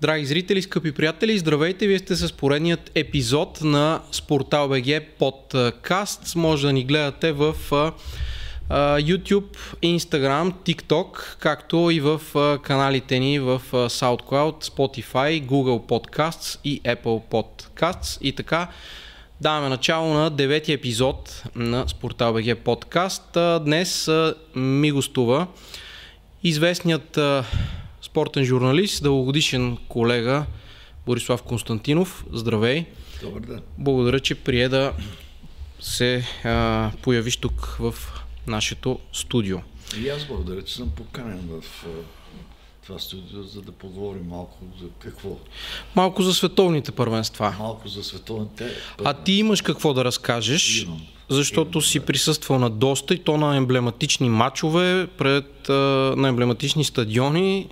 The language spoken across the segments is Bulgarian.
Драги зрители, скъпи приятели, здравейте! Вие сте с поредният епизод на Спортал БГ подкаст. Може да ни гледате в YouTube, Instagram, TikTok, както и в каналите ни в SoundCloud, Spotify, Google Podcasts и Apple Podcasts. И така, даваме начало на девети епизод на Спортал БГ подкаст. Днес ми гостува известният спортен журналист, дългогодишен колега Борислав Константинов. Здравей! Добър ден! Благодаря, че прие да се а, появиш тук в нашето студио. И аз благодаря, че съм поканен в това студио, за да поговорим малко за какво. Малко за световните първенства. Малко за световните. А ти имаш какво да разкажеш, Имам. защото Имам, си да. присъствал на доста и то на емблематични матчове пред на емблематични стадиони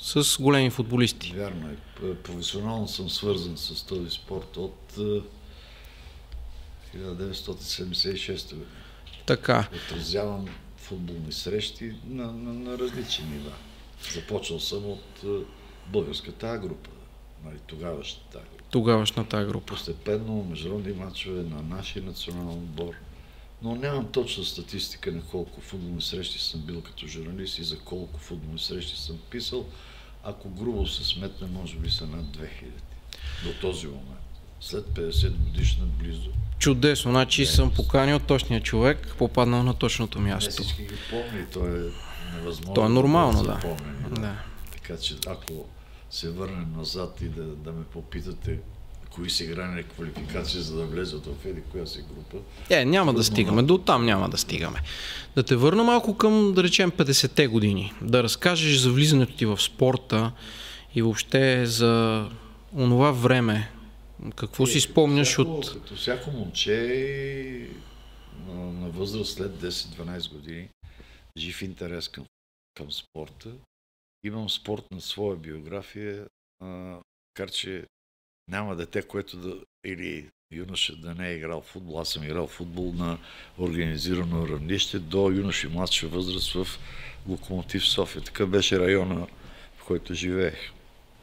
с големи футболисти. Вярно е. Професионално съм свързан с този спорт от е, 1976 година. Така. Отразявам футболни срещи на, на, на различни нива. Започнал съм от е, българската А-група, нали, тогавашната А-група. Тогавашната група. Постепенно международни матчове на нашия национален отбор. Но нямам точна статистика на колко футболни срещи съм бил като журналист и за колко футболни срещи съм писал. Ако грубо се сметне, може би са над 2000 до този момент. След 50 годишна близо. Чудесно, значи съм поканил точния човек, попаднал на точното Не място. всички ги помни, то е невъзможно. То е нормално, да. запомнени, Да. Така че ако се върнем назад и да, да ме попитате кои са играни квалификации, за да влезат в еди коя си група, Е, няма да стигаме, до там няма да стигаме. Да те върна малко към, да речем, 50-те години. Да разкажеш за влизането ти в спорта и въобще за онова време. Какво си спомняш всяко, от... Като всяко момче на, на възраст след 10-12 години, жив интерес към, към спорта. Имам спорт на своя биография, а, макар че няма дете, което да или юноша да не е играл футбол. Аз съм играл футбол на организирано равнище до юноша и младша възраст в Локомотив София. Така беше района, в който живеех.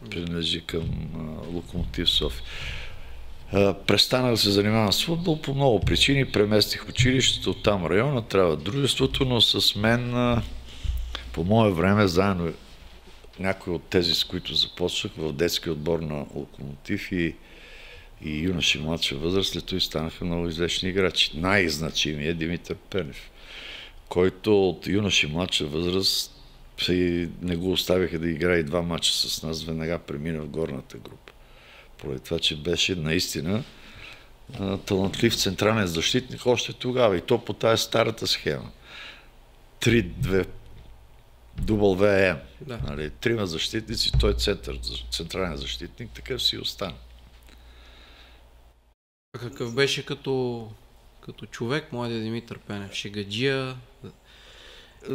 Принадлежи към а, Локомотив София. А, Престанах да се занимавам с футбол по много причини. Преместих училището, там района, трябва дружеството, но с мен а, по мое време, заедно някои от тези, с които започнах в детски отбор на Локомотив и, и юноши младша възраст, след това и станаха много известни играчи. Най-значимият е Димитър Пенев, който от юноши младша възраст се- не го оставиха да играе и два мача с нас, веднага премина в горната група. Поради това, че беше наистина талантлив централен защитник още тогава и то по тази старата схема. 3-2 дубъл ВМ. Да. Нали, трима защитници, той е център, централен защитник, такъв си остана. А Какъв беше като, като човек, младия Димитър Пенев? Шегаджия?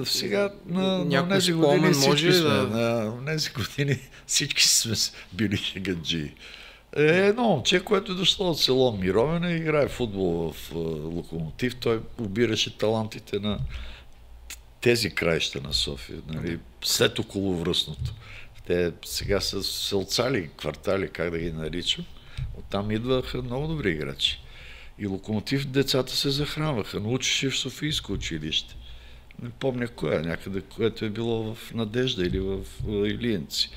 Сега на, на тези години може сме, да- на тези години всички сме били шегаджи. Е, едно момче, което е дошло от село Мировене, играе футбол в е, Локомотив, той обираше талантите на тези краища на София, нали, след околовръстното. Те сега са селцали, квартали, как да ги наричам. Оттам идваха много добри играчи. И Локомотив децата се захранваха. Научеше в Софийско училище. Не помня кое, някъде, което е било в Надежда или в Илиенци.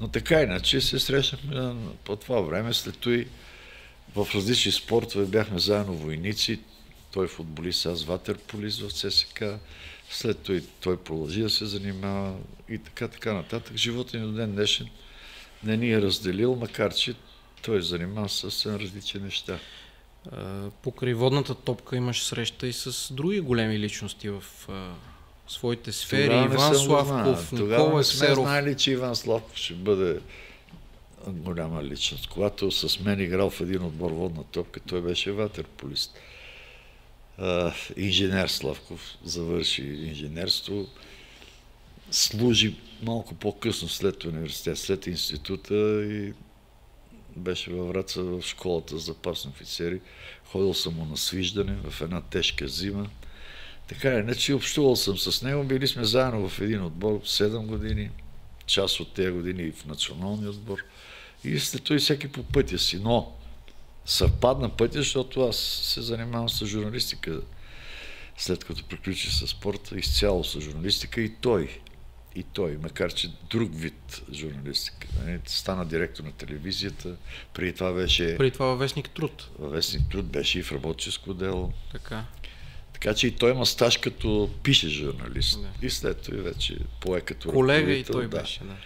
Но така иначе се срещнахме на- по това време. След и в различни спортове бяхме заедно войници. Той е футболист, аз ватерполист в ЦСК. След това той продължи да се занимава и така, така нататък. Живота ни до ден днешен не ни е разделил, макар че той е занимава с съвсем различни неща. Покрай водната топка имаш среща и с други големи личности в своите сфери. Тогава Иван Славков, знаел. Тогава Никола не сме Ексеров. знаели, че Иван Славков ще бъде голяма личност. Когато с мен играл в един отбор водна топка, той беше ватерполист. А, инженер Славков завърши инженерство. Служи малко по-късно след университет, след института и беше във Враца в школата за запасни офицери. Ходил съм му на свиждане в една тежка зима. Така е, иначе общувал съм с него. Били сме заедно в един отбор 7 години. част от тези години и в националния отбор. И след и всеки по пътя си. Но съвпадна пътя, защото аз се занимавам с журналистика след като приключи с спорта, изцяло с журналистика и той. И той, макар че друг вид журналистика. Нали, стана директор на телевизията, преди това беше... Преди това във Вестник Труд. Във Вестник Труд беше и в работческо дело. Така. Така че и той има стаж като пише журналист. Да. И след това вече пое като Колега и той да. беше, да.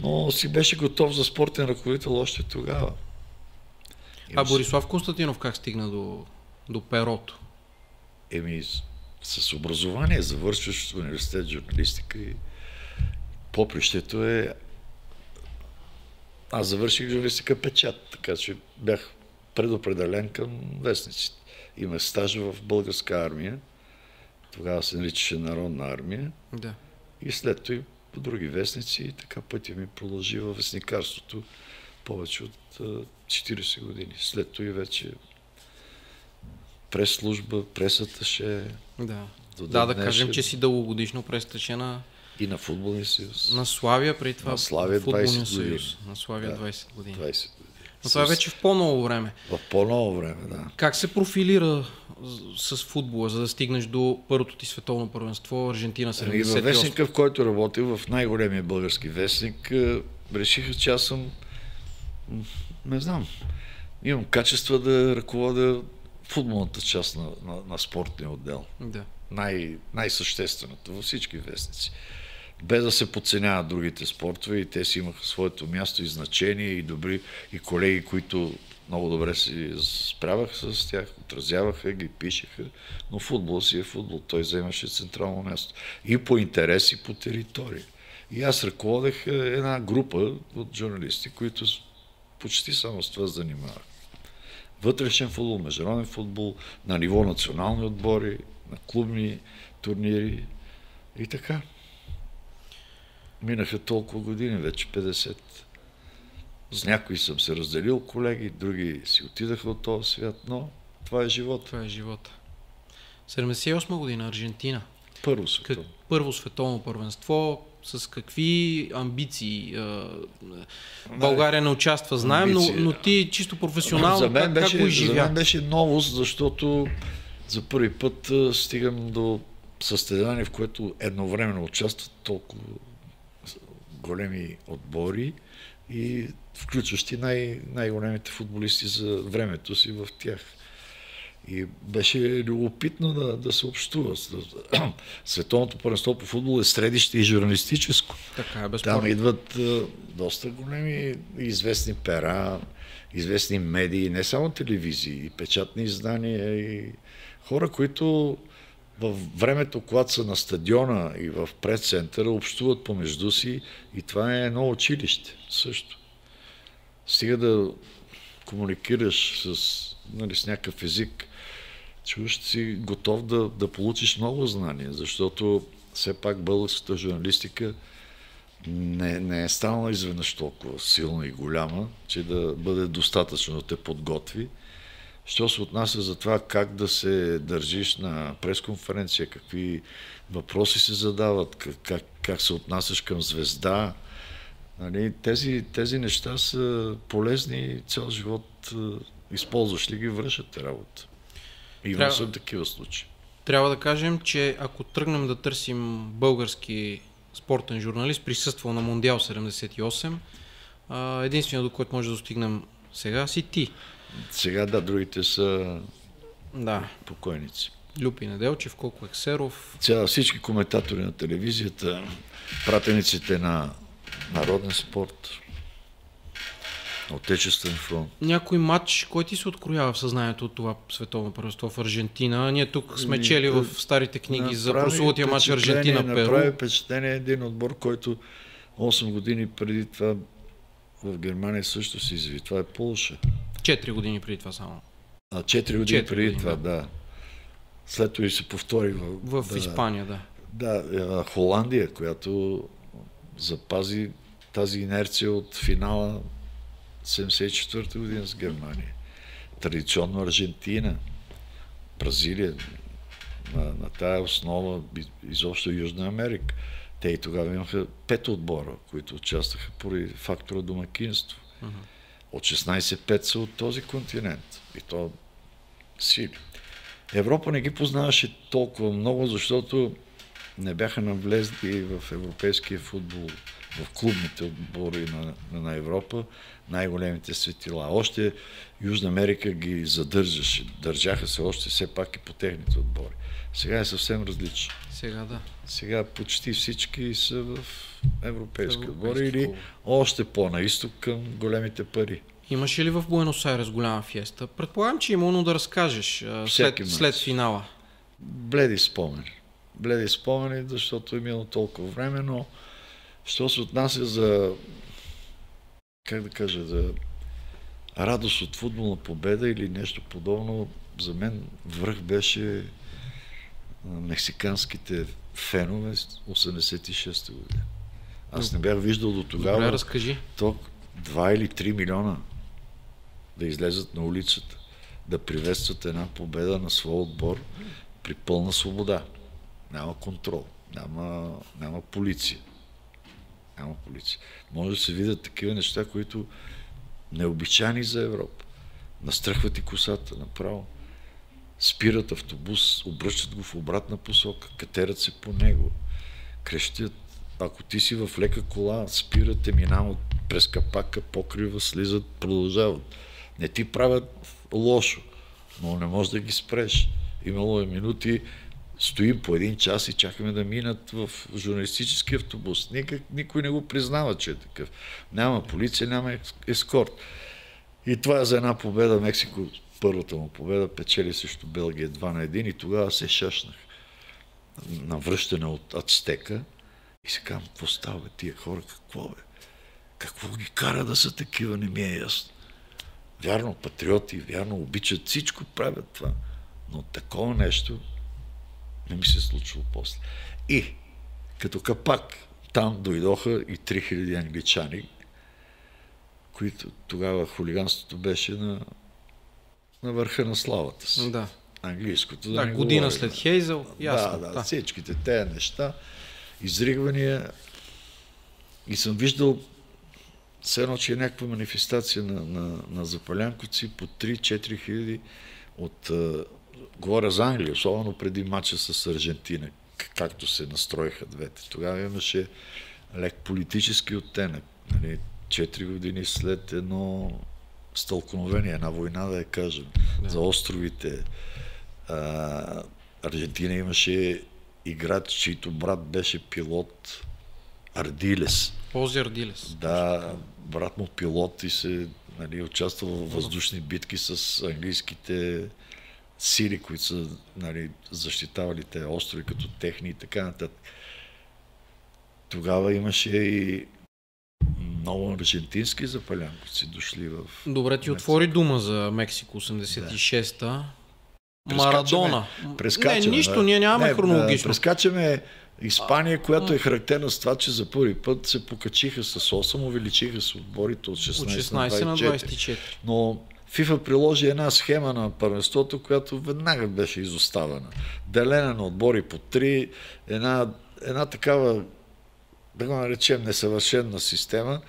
Но си беше готов за спортен ръководител още тогава. А Борислав Константинов как стигна до, до перото? Еми, с образование, завършваш университет журналистика и попрището е... Аз завърших журналистика печат, така че бях предопределен към вестниците. Имах стаж в българска армия, тогава се наричаше Народна армия. Да. И след това и по други вестници и така пътя ми продължи във вестникарството повече от 40 години. След това и вече прес-служба, пресата ще... Да. Да, да кажем, че си дългогодишно престъче на... И на футболния съюз. На Славия, преди това на Славия 20 съюз. На Славия да, 20 години. 20 години. Но това е вече в по-ново време. В по-ново време, да. Как се профилира с футбола, за да стигнеш до първото ти световно първенство Аржентина 78? И във вестника, в който работил, в най-големия български вестник, е, решиха, че аз съм не знам, имам качества да ръководя футболната част на, на, на спортния отдел. Да. Най, най-същественото във всички вестници. Без да се подценяват другите спортове и те си имаха своето място и значение и добри и колеги, които много добре си справяха с тях, отразяваха ги, пишеха, но футбол си е футбол. Той вземаше централно място. И по интерес, и по територия. И аз ръководех една група от журналисти, които почти само с това занимавах вътрешен футбол, международен футбол, на ниво национални отбори, на клубни турнири и така. Минаха толкова години, вече 50. С някои съм се разделил колеги, други си отидаха от този свят, но това е живот. Това е живота. 78 година, Аржентина. Първо световно. Първо световно първенство с какви амбиции България не участва, знаем, но, но ти чисто професионално за мен как, беше, как го изживя? За мен беше новост, защото за първи път стигам до състезание, в което едновременно участват толкова големи отбори и включващи най- най-големите футболисти за времето си в тях. И беше любопитно да, да се общува. Световното първенство по футбол е средище и журналистическо. Така е, безспорно. Там идват а, доста големи известни пера, известни медии, не само телевизии, и печатни издания, и хора, които в времето, когато са на стадиона и в предцентъра, общуват помежду си и това е едно училище също. Стига да комуникираш с, нали, с някакъв език, чуваш си готов да, да получиш много знания, защото все пак българската журналистика не, не е станала изведнъж толкова силна и голяма, че да бъде достатъчно да те подготви. Що се отнася за това как да се държиш на пресконференция, какви въпроси се задават, как, как, как се отнасяш към звезда, нали, тези, тези неща са полезни цял живот. Използваш ли ги, вършат работа. Има Трябва... са такива случаи. Трябва да кажем, че ако тръгнем да търсим български спортен журналист, присъствал на Мондиал 78, единствено до който може да достигнем сега си ти. Сега да, другите са да. покойници. Люпи Неделчев, Колко Ексеров. Цяла всички коментатори на телевизията, пратениците на Народен спорт, Отечествен фронт. Някой матч, кой ти се откроява в съзнанието от това световно първенство в Аржентина? Ние тук сме ами, чели в старите книги за прословутия матч Аржентина-Перу. Направи впечатление един отбор, който 8 години преди това в Германия също се изви. Това е Полша. 4 години преди това само. А 4 години 4 преди години, това, да. да. След това и се повтори в, в да, Испания, да. Да, Холандия, която запази тази инерция от финала 74 година с Германия. Традиционно Аржентина, Бразилия, на, на тая основа изобщо Южна Америка. Те и тогава имаха пет отбора, които участваха поради фактора домакинство. Uh-huh. От 16-5 са от този континент. И то сили. Европа не ги познаваше толкова много, защото не бяха навлезли в европейския футбол, в клубните отбори на, на Европа, най-големите светила. Още Южна Америка ги задържаше. Държаха се още все пак и по техните отбори. Сега е съвсем различно. Сега да. Сега почти всички са в европейски отбори или още по-на изток към големите пари. Имаше ли в Буенос Айрес голяма фиеста? Предполагам, че има, но да разкажеш след, след финала. Бледи спомени. Бледи спомени, защото е минало толкова време, но що се отнася за как да кажа, за радост от футболна победа или нещо подобно, за мен връх беше мексиканските фенове 86-та година. Аз не бях виждал до тогава. Добре, разкажи. То 2 или 3 милиона да излезат на улицата, да приветстват една победа на своя отбор при пълна свобода. Няма контрол, няма, няма полиция. Няма полиция. Може да се видят такива неща, които необичайни за Европа. Настръхват и косата направо. Спират автобус, обръщат го в обратна посока, катерят се по него, крещят. Ако ти си в лека кола, спират, те минават през капака, покрива, слизат, продължават. Не ти правят лошо, но не можеш да ги спреш. Имало е минути, стоим по един час и чакаме да минат в журналистически автобус. Никак, никой не го признава, че е такъв. Няма полиция, няма ескорт. И това е за една победа. Мексико, първата му победа, печели срещу Белгия 2 на 1 и тогава се шашнах на връщане от Ацтека и се казвам, какво става тия хора, какво бе? Какво ги кара да са такива, не ми е ясно. Вярно, патриоти, вярно, обичат всичко, правят това. Но такова нещо не ми се е случило после. И като капак там дойдоха и 3000 англичани, които тогава хулиганството беше на, на върха на славата си. Да. Английското. Да, да година говорим. след Хейзел, ясно. Да, да, да, всичките тези неща, изригвания. И съм виждал все едно, че е някаква манифестация на, на, на запалянковци по 3-4 хиляди от Говоря за Англия, особено преди матча с Аржентина, както се настроиха двете. Тогава имаше лек политически оттенък. Нали, четири години след едно стълкновение, една война, да я кажем, да. за островите. А, Аржентина имаше играч, чийто брат беше пилот Ардилес. Пози Ардилес. Да, брат му пилот и се нали, участвал в въздушни битки с английските сили, които са нали, защитавали те острови като техни и така нататък. Тогава имаше и много аржентински запалянковци дошли в... Добре, ти отвори дума за Мексико 86-та. Да. Марадона. Прескачаме, не, нищо, да. ние нямаме не, хронологично. Прескачаме Испания, която е характерна с това, че за първи път се покачиха с 8, увеличиха с отборите от 16, от 16 на 24. На 24. Но ФИФА приложи една схема на първенството, която веднага беше изоставена. Делена на отбори по три, една, една такава, да го наречем, несъвършена система,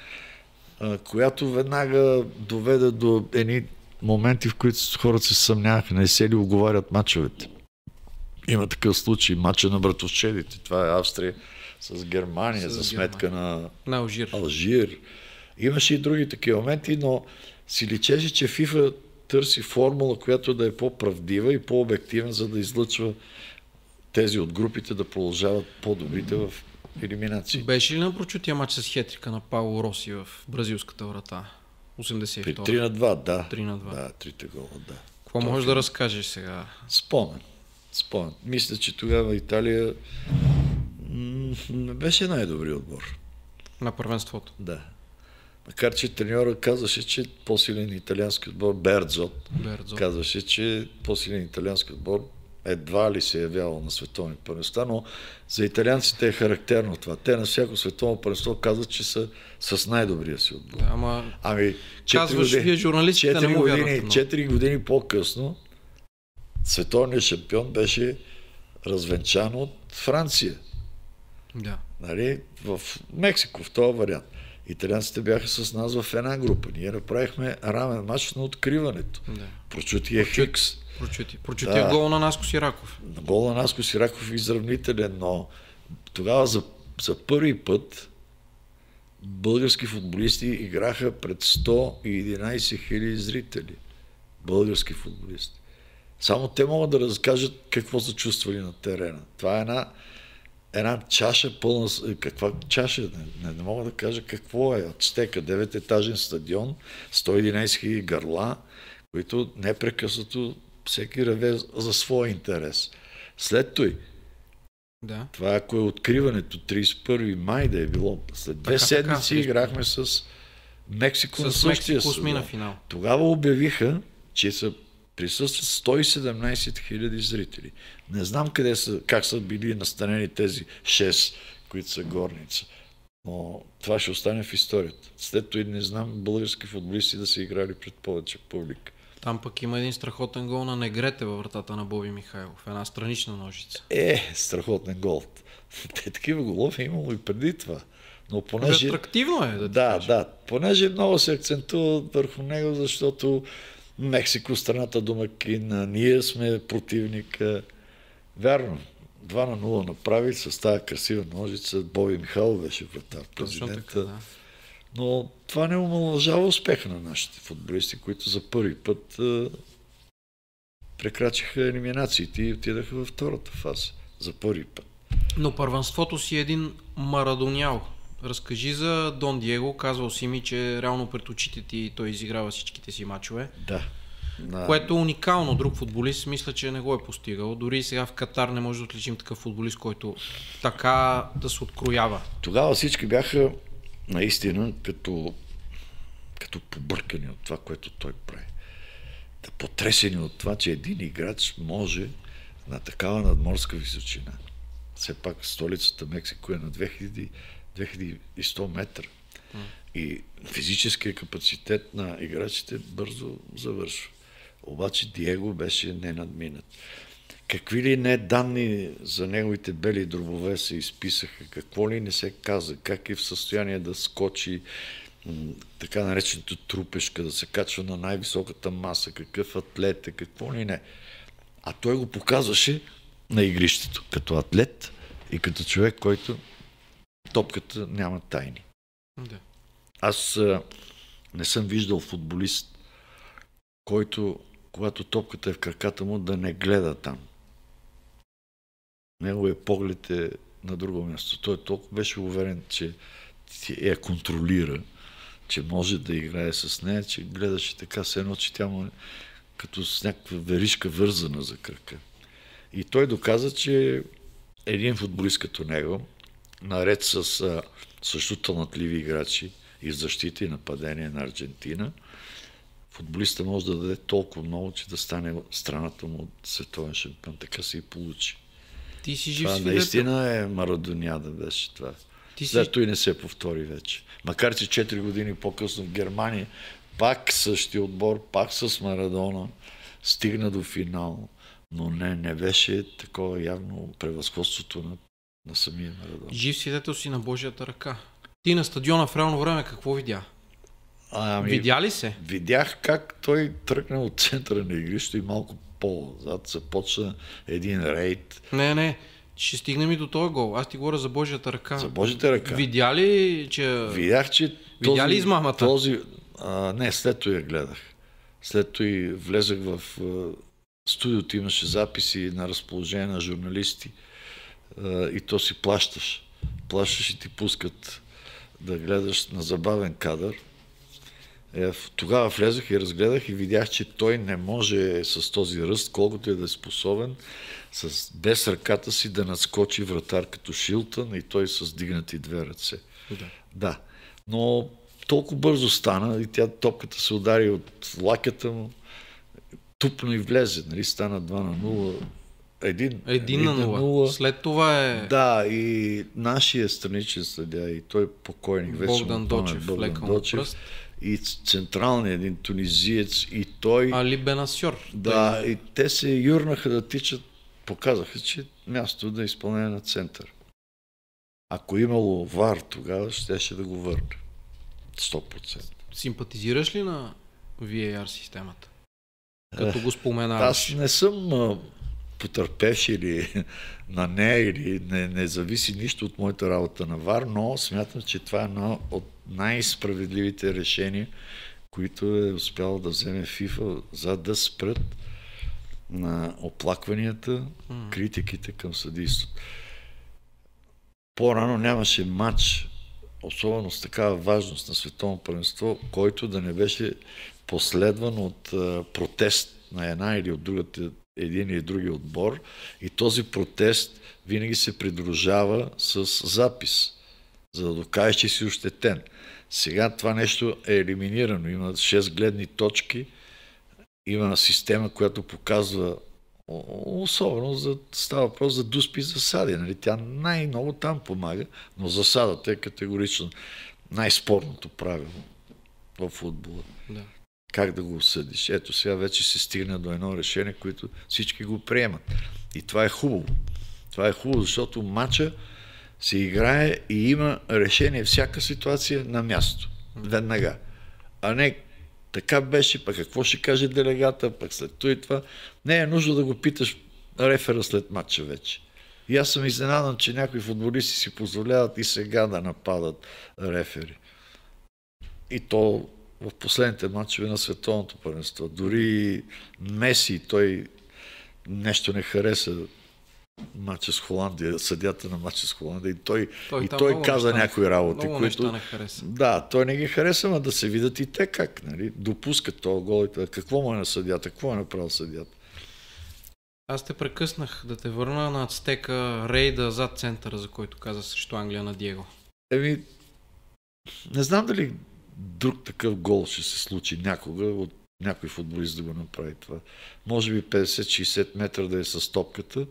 която веднага доведе до едни моменти, в които хората се съмняваха, не се ли оговарят мачовете. Има такъв случай, мача на братовчедите. Това е Австрия с Германия с за сметка Германия. на, на Алжир. Алжир. Имаше и други такива моменти, но си личеше, че FIFA търси формула, която да е по-правдива и по-обективна, за да излъчва тези от групите да продължават по-добрите в елиминации. Беше ли на прочутия матч с хетрика на Пауло Роси в бразилската врата? 82 При 3 на 2, да. 3 на 2. Да, трите гола, да. Какво Точно. можеш да разкажеш сега? Спомен. Спомен. Мисля, че тогава Италия не беше най-добрият отбор. На първенството? Да. Макар, че треньора казваше, че по-силен италиански отбор, Бердзот, Бердзот. казваше, че по-силен италиански отбор едва ли се е явявал на световни първенства, но за италианците е характерно това. Те на всяко световно първенство казват, че са с най-добрия си отбор. Да, ама... Ами, казваш, години, вие журналистите 4 години, 4 години по-късно световният шампион беше развенчан от Франция. Да. Нали? В Мексико, в този вариант. Италианците бяха с нас в една група. Ние направихме рамен матч на откриването. да. Прочутия Прочут- Хикс. Прочути. Прочутия Да. гол на Наско Сираков. Гол на Наско Сираков е изравнителен, но тогава за, за първи път български футболисти играха пред 111 хиляди зрители. Български футболисти. Само те могат да разкажат какво са чувствали на терена. Това е една, една чаша пълна... е, Каква чаша? Не, не, не мога да кажа какво е. Ацтека, 9-етажен стадион, 111 хиляди гърла, които непрекъснато всеки реве за своя интерес. След той, Да. това ако е откриването, 31 май да е било, след две Така, така, седмици 31. играхме с Мексико на С същия Мексико на финал. Тогава обявиха, че са присъстват 117 хиляди зрители. Не знам къде са, как са били настанени тези 6, които са горница. Но това ще остане в историята. След това и не знам български футболисти да са играли пред повече публика. Там пък има един страхотен гол на Негрете във вратата на Боби Михайлов. Една странична ножица. Е, страхотен гол. Те такива голове имало и преди това. Но понеже... Атрактивно е да Да, да. Понеже много се акцентува върху него, защото Мексико страната домакин, ние сме противник. а, Вярно, 2 на 0 направи с тази красива ножица. Боби Михайлов беше вратар, така, президента. да. Но това не омалъжава успеха на нашите футболисти, които за първи път а, прекрачиха елиминациите и отидаха във втората фаза. За първи път. Но първенството си е един марадонял. Разкажи за Дон Диего. Казвал си ми, че реално пред очите ти той изиграва всичките си мачове. Да. На... Което е уникално. Друг футболист мисля, че не го е постигал. Дори и сега в Катар не може да отличим такъв футболист, който така да се откроява. Тогава всички бяха наистина като, като побъркани от това, което той прави. Да потресени от това, че един играч може на такава надморска височина. Все пак столицата Мексико е на 2000, 2100 метра. И физическия капацитет на играчите бързо завършва. Обаче Диего беше ненадминат. Какви ли не данни за неговите бели дробове се изписаха, какво ли не се каза, как е в състояние да скочи така нареченото трупешка, да се качва на най-високата маса, какъв атлет е, какво ли не. А той го показваше на игрището, като атлет и като човек, който топката няма тайни. Да. Аз а, не съм виждал футболист, който, когато топката е в краката му, да не гледа там. Неговия поглед е на друго място. Той толкова беше уверен, че я контролира, че може да играе с нея, че гледаше така, се едно, че тя му е като с някаква веришка вързана за крака. И той доказа, че един футболист като него, наред с а, също талантливи играчи и в защита и нападение на Аржентина, футболиста може да даде толкова много, че да стане страната му световен шампион. Така се и получи. Ти си жив Това свидетел. наистина е марадоняда беше това. Ти си- това и не се повтори вече. Макар, че 4 години по-късно в Германия, пак същия отбор, пак с Марадона, стигна до финал, но не, не беше такова явно превъзходството на, на самия Марадона. Жив свидетел си на Божията ръка. Ти на стадиона в реално време какво видя? Ами, Видя ли се? Видях как той тръгна от центъра на игрището и малко по-зад започна един рейд Не, не. Ще стигнем и до този гол. Аз ти говоря за Божията ръка. за Божията ръка. Видя ли, че... Видях, че Видя ли измамата? Този, а, не, след това я гледах. След това и влезах в студиото, имаше записи на разположение на журналисти и то си плащаш. Плащаш и ти пускат да гледаш на забавен кадър. Е, тогава влезах и разгледах и видях, че той не може с този ръст, колкото е да е способен, с, без ръката си да надскочи вратар като Шилтън и той с дигнати две ръце. Да. Да, но толкова бързо стана и тя топката се удари от лаката му, тупно и влезе, нали, стана 2 на 0. Един, Един на нула. След това е Да, и нашия страничен съдя, и той покойник вече. Богдан Дочев, Богдан лекал му Дочев, пръст. и централният един тунизиец, и той. Али Бенасьор. Да, и те се юрнаха да тичат. Показаха, че място да изпълнява на център. Ако имало вар, тогава щеше да го върне. 100%. Симпатизираш ли на VAR системата? Като го споменаваш. Аз не съм потърпевш или на нея, или не, не зависи нищо от моята работа на ВАР, но смятам, че това е едно от най-справедливите решения, които е успяла да вземе ФИФА, за да спрат на оплакванията, критиките към съдийството. По-рано нямаше матч, особено с такава важност на световно първенство, който да не беше последван от протест на една или от другата, един или други отбор. И този протест винаги се придружава с запис, за да докажеш, че си ощетен. Сега това нещо е елиминирано. Има 6 гледни точки, има система, която показва особено за, става въпрос за дуспи и засади. Нали? Тя най-много там помага, но засадата е категорично най-спорното правило в футбола. Да. Как да го осъдиш? Ето сега вече се стигна до едно решение, което всички го приемат. И това е хубаво. Това е хубаво, защото матча се играе и има решение всяка ситуация на място. Веднага. А не така беше, пък какво ще каже делегата, пък след това и това. Не е нужно да го питаш рефера след матча вече. И аз съм изненадан, че някои футболисти си позволяват и сега да нападат рефери. И то в последните матчове на световното първенство. Дори Меси, той нещо не хареса матча с Холандия, съдята на матча с Холандия и той, Той и той каза неща не- някои работи, Много които... не хареса. Да, той не ги хареса, но да се видят и те как, нали? Допускат този гол. Какво му е на съдята, какво е направил съдята. Аз те прекъснах да те върна на ацтека рейда зад центъра, за който каза срещу Англия на Диего. Еми, не знам дали друг такъв гол ще се случи някога от някой футболист да го направи това. Може би 50-60 метра да е с топката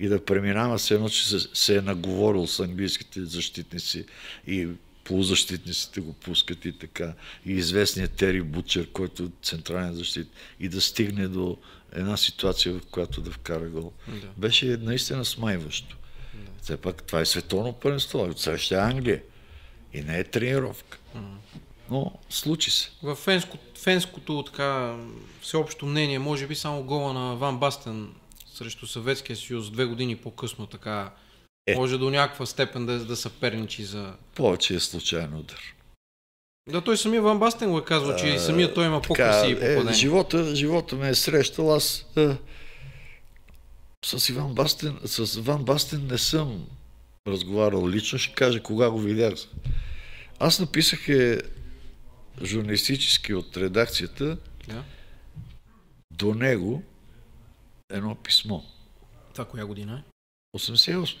и да преминава се едно, че се, се е наговорил с английските защитници и полузащитниците го пускат и така. И известният Тери Бучер, който е централен защит, и да стигне до една ситуация, в която да вкара гол. Да. Беше наистина смайващо. Все пак това е световно първенство, от среща Англия. И не е тренировка. Но случи се. В фенско, фенското така всеобщо мнение, може би само гола на Ван Бастен срещу Съветския съюз две години по-късно така Е. може до някаква степен да, да съперничи за... Повече е случайен удар. Да, той самия Ван Бастен го е казвал, че и самия той има по-красиви е, попадения. живота, живота ме е срещал. Аз е, с Иван Бастен, с Иван Бастен не съм разговарял лично. Ще кажа кога го видях. Аз написах е журналистически от редакцията Да? до него едно писмо. Това коя година е? 88.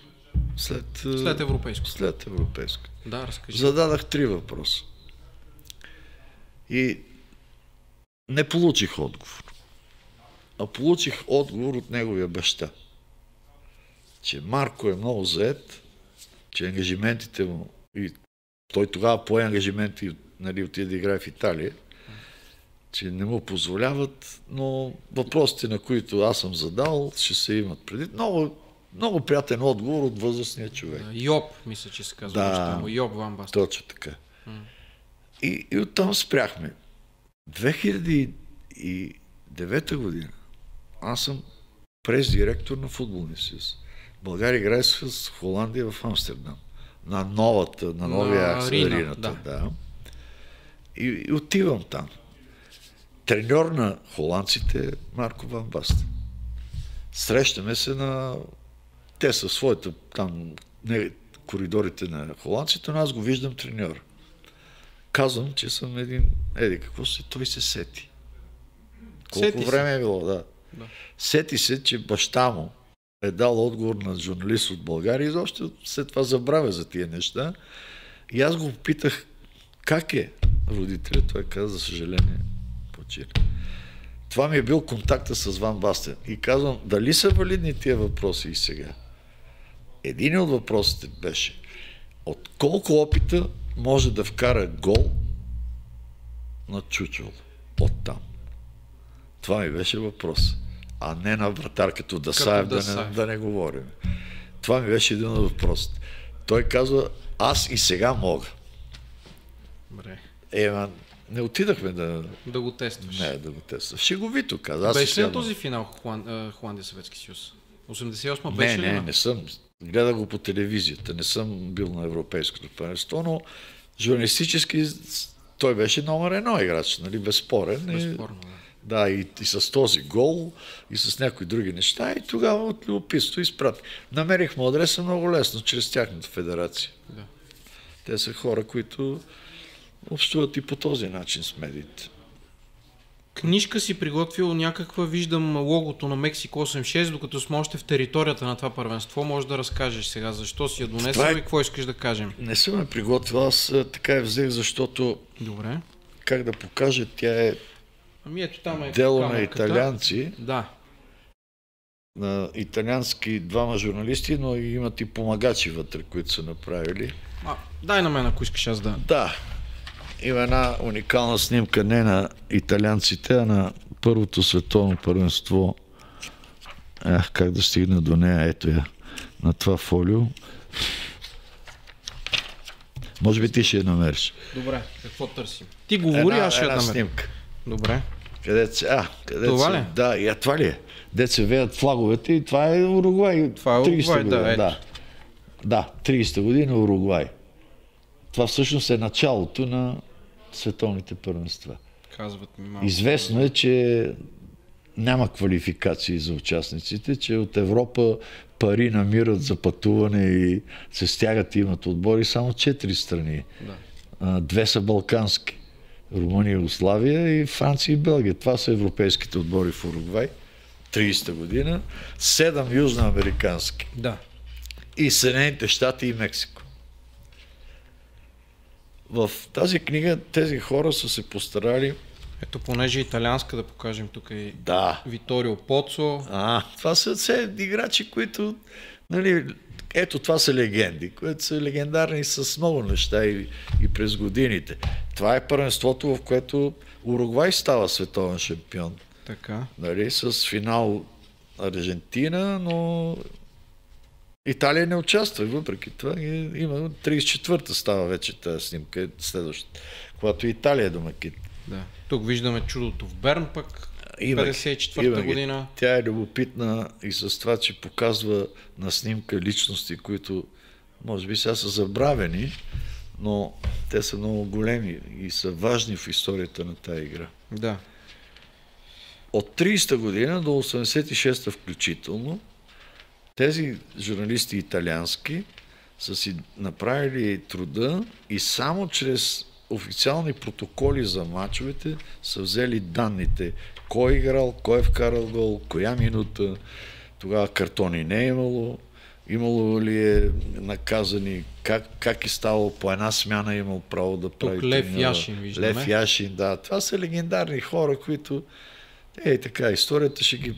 След, След европейско. след европейско. Да, разкажи. Зададах три въпроса. И не получих отговор. А получих отговор от неговия баща. Че Марко е много заед, че ангажиментите му и той тогава пое ангажименти, нали, отиде да играе в Италия, че не му позволяват, но въпросите, на които аз съм задал, ще се имат преди. Много, много приятен отговор от възрастния човек. Йоб, мисля, че се казва. Да. му. Йоб Ван Бастен. Точно така. И, и оттам спряхме. 2009 година аз съм прес-директор на футболния съюз. България играе с Холандия в Амстердам. На новата, на новия На акс, арината. да. Да. И, и отивам там. Треньор на холандците Марко Ван Бастен. Срещаме се на... Те са своите там не, коридорите на холандците, но аз го виждам треньор. Казвам, че съм един... Еди, какво се... Той се сети. Колко Сети се. време е било, да. Да. Сети се, че баща му е дал отговор на журналист от България и изобщо след това забравя за тия неща. И аз го попитах как е родителя. Той каза, за съжаление, почина. Това ми е бил контакта с Ван Бастен. И казвам, дали са валидни тия въпроси и сега? Един от въпросите беше, от колко опита може да вкара гол на чучело от там? Това ми беше въпрос. а не на вратар като Дасаев, да, Дасаев. не, да не говорим. Това ми беше един от въпросите. Той казва, аз и сега мога. Добре. Е, ма, не отидахме да, Да го тестваш. не, да го тествам. Шеговито каза. Беше ли на този финал а, Холандия Съветски съюз? 88 Не, беше ли? не, на- не съм. Гледах го по телевизията. Не съм бил на Европейското първенство, но журналистически той беше номер едно играч, нали, безспорен. Безспорно, да. Да, и, и с този гол, и с някои други неща. И тогава от любопитство изпрати. Намерих му адреса много лесно, чрез тяхната федерация. Да. Те са хора, които общуват и по този начин с медиите. Книжка си приготвил някаква, виждам логото на Мексико 86, докато сме още в територията на това първенство. Може да разкажеш сега защо си я донесъл е- и какво искаш да кажем. Не съм я приготвил, аз така я взех, защото, Добре. как да покажа, тя е Ами ето там е дело на камъката. италианци. Да. на италиански двама журналисти, но имат и помагачи вътре, които са направили. А, дай на мен, ако искаш аз да. Да, има една уникална снимка не на италианците, а на първото световно първенство. Ах, как да стигна до нея, ето я, на това фолио. Може би ти ще я намериш. Добре, какво търсим? Ти говори, аз ще я една намеря. снимка. Добре. Къде се, а, къде Това се, ли? Да, и а това ли е? Де се веят флаговете и това е Уругвай. Това е 30-та Уругвай, да, година, да. Да, 30-та година Уругвай. Това всъщност е началото на световните първенства. Казват ми малко. Известно е, че няма квалификации за участниците, че от Европа пари намират за пътуване и се стягат и имат отбори само 4 страни. Да. Две са балкански. Румъния, Югославия и Франция и Белгия. Това са европейските отбори в Уругвай. 30-та година. Седем южноамерикански. Да. И Съединените щати и Мексико. В тази книга тези хора са се постарали Ето, понеже е италианска, да покажем тук и да, Виторио Поцо. А, това са все играчи, които, нали, ето това са легенди, които са легендарни с много неща и, и през годините. Това е първенството, в което Уругвай става световен шампион. Така. Нали, с финал Аржентина, но Италия не участва. Въпреки това има 34-та става вече тази снимка, е следващата, когато Италия е домакин. Да. Тук виждаме чудото в Берн, пък Има ги. 54-та Има ги. година. Тя е любопитна и с това, че показва на снимка личности, които може би сега са забравени, но те са много големи и са важни в историята на тази игра. Да. От 30-та година до 86-та включително, тези журналисти италиански са си направили труда и само чрез официални протоколи за мачовете са взели данните. Кой е играл, кой е вкарал гол, коя минута, тогава картони не е имало, имало ли е наказани, как, как е ставало по една смяна е имал право да прави Лев треньора. Яшин виждаме. Лев Яшин, да. Това са легендарни хора, които е така, историята ще ги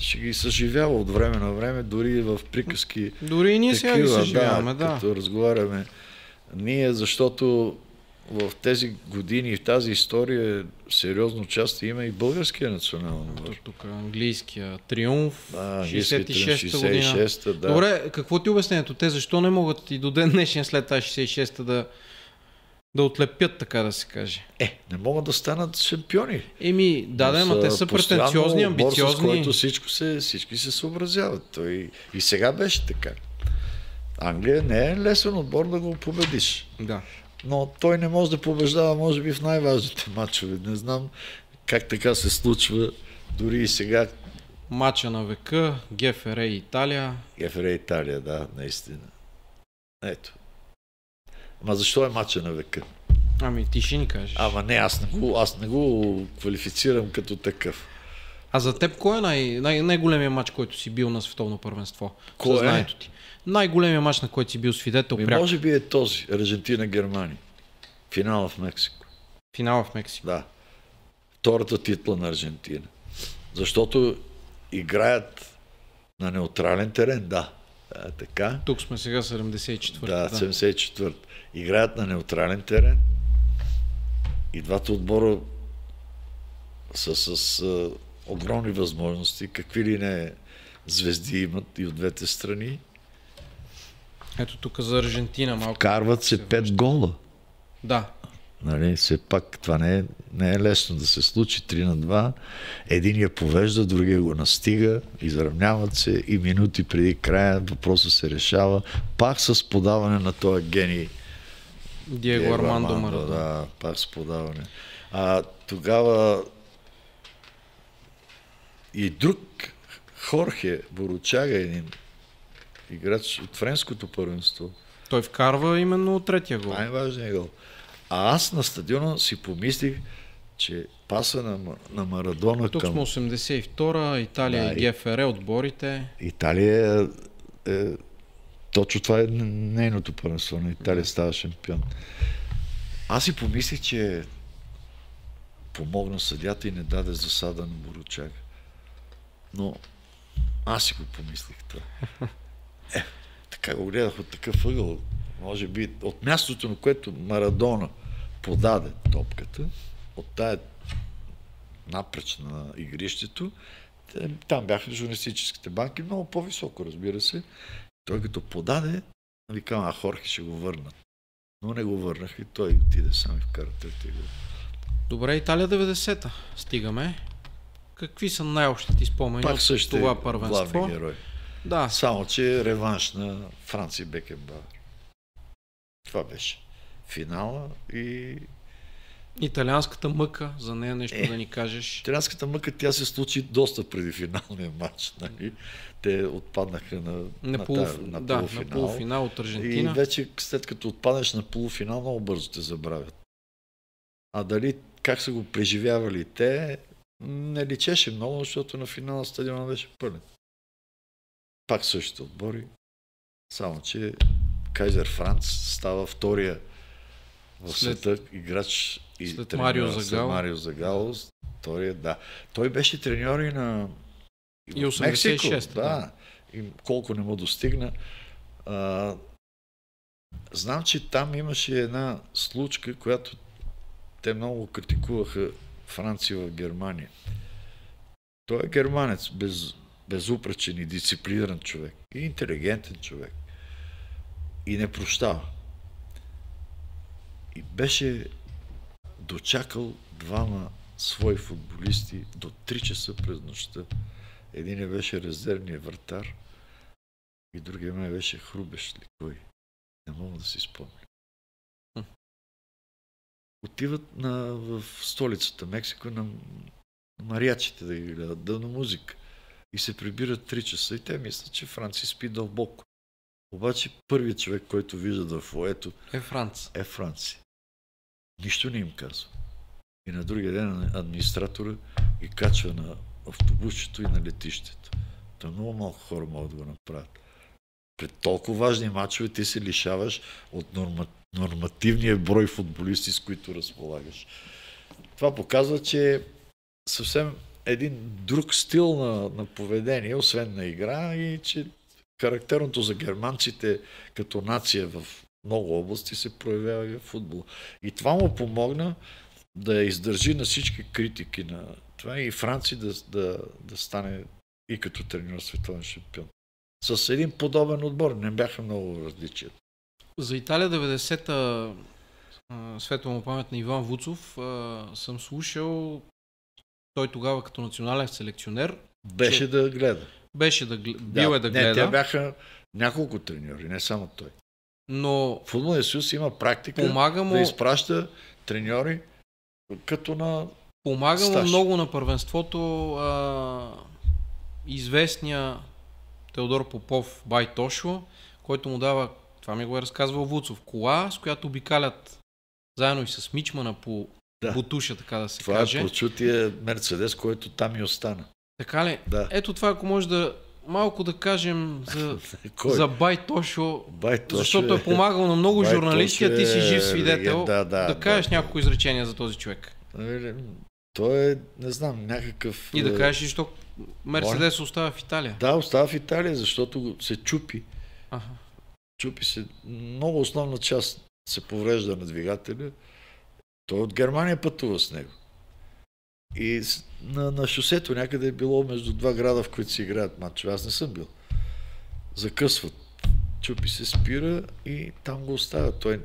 ще ги съживява от време на време, дори в приказки. Дори и ние сега ги съживяваме, да. Като разговаряме. Ние, защото в тези години, в тази история, сериозно участие има и българския национален отбор. Тук английския триумф, Да, 66-та година. 66-та, да. Добре, какво ти е обяснението? Те защо не могат и до ден днешен след тази 66-та да, да отлепят, така да се каже? Е, не могат да станат шампиони. Еми, да, да, Но ма те са претенциозни, отбор, С амбициозни. който всичко се, всички се съобразяват. Той и сега беше така. Англия не е лесен отбор да го победиш. Да. Но той не може да побеждава, може би, в най-важните матчове. Не знам как така се случва. Дори и сега Мача на века, ГФР и Италия. ГФР Италия, да, наистина. Ето. Ама защо е матча на века? Ами, ти ще ни кажеш. Ама не, аз не го, аз не го квалифицирам като такъв. А за теб кой е най- най- най-големият матч, който си бил на световно първенство? Кой е? Ти. Най-големият матч, на който си бил свидетел, Ми, пряко. може би е този, Аржентина-Германия. Финала в Мексико. Финала в Мексико. Да. Втората титла на Аржентина. Защото играят на неутрален терен, да. А, така. Тук сме сега 74 Да, 74. Играят на неутрален терен. И двата отбора са с а, огромни възможности, какви ли не звезди имат и от двете страни. Ето тук за Аржентина малко. Карват се пет гола. Да. Нали, все пак това не е, не е лесно да се случи 3 на 2. Един я повежда, другия го настига, изравняват се и минути преди края въпросът се решава. Пак с подаване на този гений. Диего Армандо Марадона. Да, пак с подаване. А тогава и друг Хорхе Боручага, един играч от френското първенство. Той вкарва именно третия гол. Най-важният гол. А аз на стадиона си помислих, че паса на, на Марадона Тук към... сме 82-а, Италия Да, и и- ГФР, отборите. Италия е, е, точно това е нейното първенство. На Италия става шампион. Аз си помислих, че помогна съдята и не даде засада на Боручага. Но аз си го помислих това. Е, така го гледах от такъв ъгъл. Може би от мястото, на което Марадона подаде топката, от тая напреч на игрището, те- там бяха журналистическите банки, много по-високо, разбира се. Той като подаде, викам, а Хорхе ще го върнат. Но не го върнах и той отиде сам и вкара третия гол. Добре, Италия 90-та. Стигаме. Какви са най-общите ти спомени Пак от това е първенство? главни герой. Да, Само, че реванш на Франци Бекенбауер. Това беше. Финала и италианската мъка, за нея нещо Е. да ни кажеш. Италианската мъка тя се случи доста преди финалния матч. Нали? Те отпаднаха на, На, полуф... на да, полуфинал. на полуфинал от И Аржентина. вече след като отпаднеш на полуфинал, много бързо те забравят. А дали как са го преживявали те, не личеше много, защото на финала стадиона беше пълен. Пак същите отбори, само че Кайзер Франц става втория в След- света играч и след треньор, Марио Загало. Марио Загало. Втория, да. Той беше треньор и на И 86-та, Мексико, да. И колко не му достигна. А, знам, че там имаше една случка, която те много критикуваха Франция в Германия. Той е германец, без, безупречен и дисциплиниран човек. И интелигентен човек. И не прощава. И беше дочакал двама свои футболисти до 3 часа през нощта. Един беше резервният вратар и другия ме беше хрубеш ли кой. Не мога да си спомня. Отиват на, в столицата Мексико на, на мариачите да ги гледат, да на музика. И се прибират 3 часа и те мислят, че Франци спи дълбоко. Обаче първият човек, който виждат в фоето, Е Франц. е Франция. Нищо не им казва. И на другия ден администратора ги качва на автобусчето и на летището. Та много малко хора могат да го направят. Пред толкова важни матчове ти се лишаваш от норма, нормативния брой футболисти, с които разполагаш. Това показва, че съвсем един друг стил на, на поведение, освен на игра и че характерното за германците като нация в много области се проявява и в футбол. И това му помогна да издържи на всички критики на това и Франция да, да, да стане и като треньор световен шампион. С един подобен отбор не бяха много различия. За Италия 90-та а, светла му памет на Иван Вуцов съм слушал той тогава като национален селекционер Беше Че- да гледа. беше да, бил е да не, те гледа, бяха няколко треньори, не само той. Но Футболния съюз има практика помага му, да изпраща треньори като на... помага му много на първенството а, известния Теодор Попов Байтошо, който му дава, това ми го е разказвал Вуцов, кола, с която обикалят заедно и с Мичмана по Да. бутуша, така да се Това каже. е прочутия Мерцедес, който там и остана. Така ли? Да. Ето това, ако може да малко да кажем за, Кой? за Байтошо, Байтош защото е помагал на много Байтош журналисти, а ти си е жив свидетел. легенда, да, да кажеш да. няколко изречения за този човек. Нали, Той е, не знам, някакъв... И да е, кажеш, защо Мерцедес остава в Италия. Да, остава в Италия, защото се чупи. Аха. Чупи се. Много основна част се поврежда на двигателя. Той от Германия пътува с него. И на, на шосето някъде е било между два града, в които си играят матчове. Аз не съм бил. Закъсват. Чупи се спира и там го оставя. Той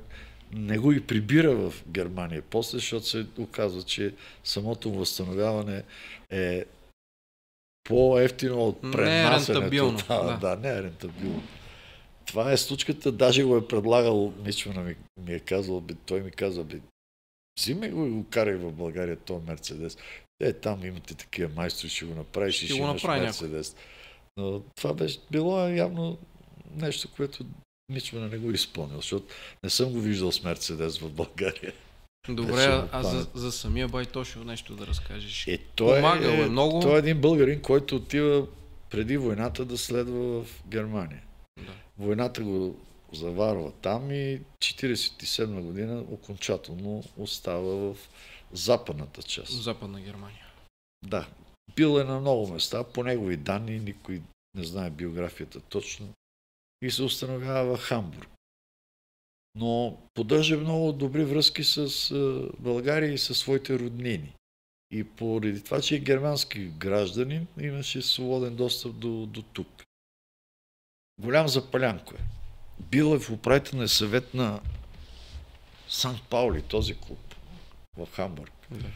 не го и прибира в Германия после, защото се оказва, че самото възстановяване е по-ефтино от пренасенето. Не е да, да, не е рентабилно. Това е случката, даже го е предлагал, Мичмана ми, ми е казал, бе, той ми каза, бе, взимай го и го карай в България, този Мерцедес. Е, там имате такива майстори, ще го направиш ще и ще имаш Мерцедес. Но това беше било явно нещо, което Мичмана не го е изпълнил, защото не съм го виждал с Мерцедес в България. Добре, а за, за самия Байтошо нещо да разкажеш. Е, той Помагал е, е много. Той е един българин, който отива преди войната да следва в Германия. Да. Войната го заварва там и 1947 година окончателно остава в западната част. Западна Германия. Да. Бил е на много места, по негови данни, никой не знае биографията точно. И се установява в Хамбург. Но поддържа много добри връзки с България и със своите роднини. И поради това, че е германски гражданин, имаше свободен достъп до, до тук. Голям запалянко е. Бил е в управителния съвет на Санкт Паули, този клуб в Хамбург. Да.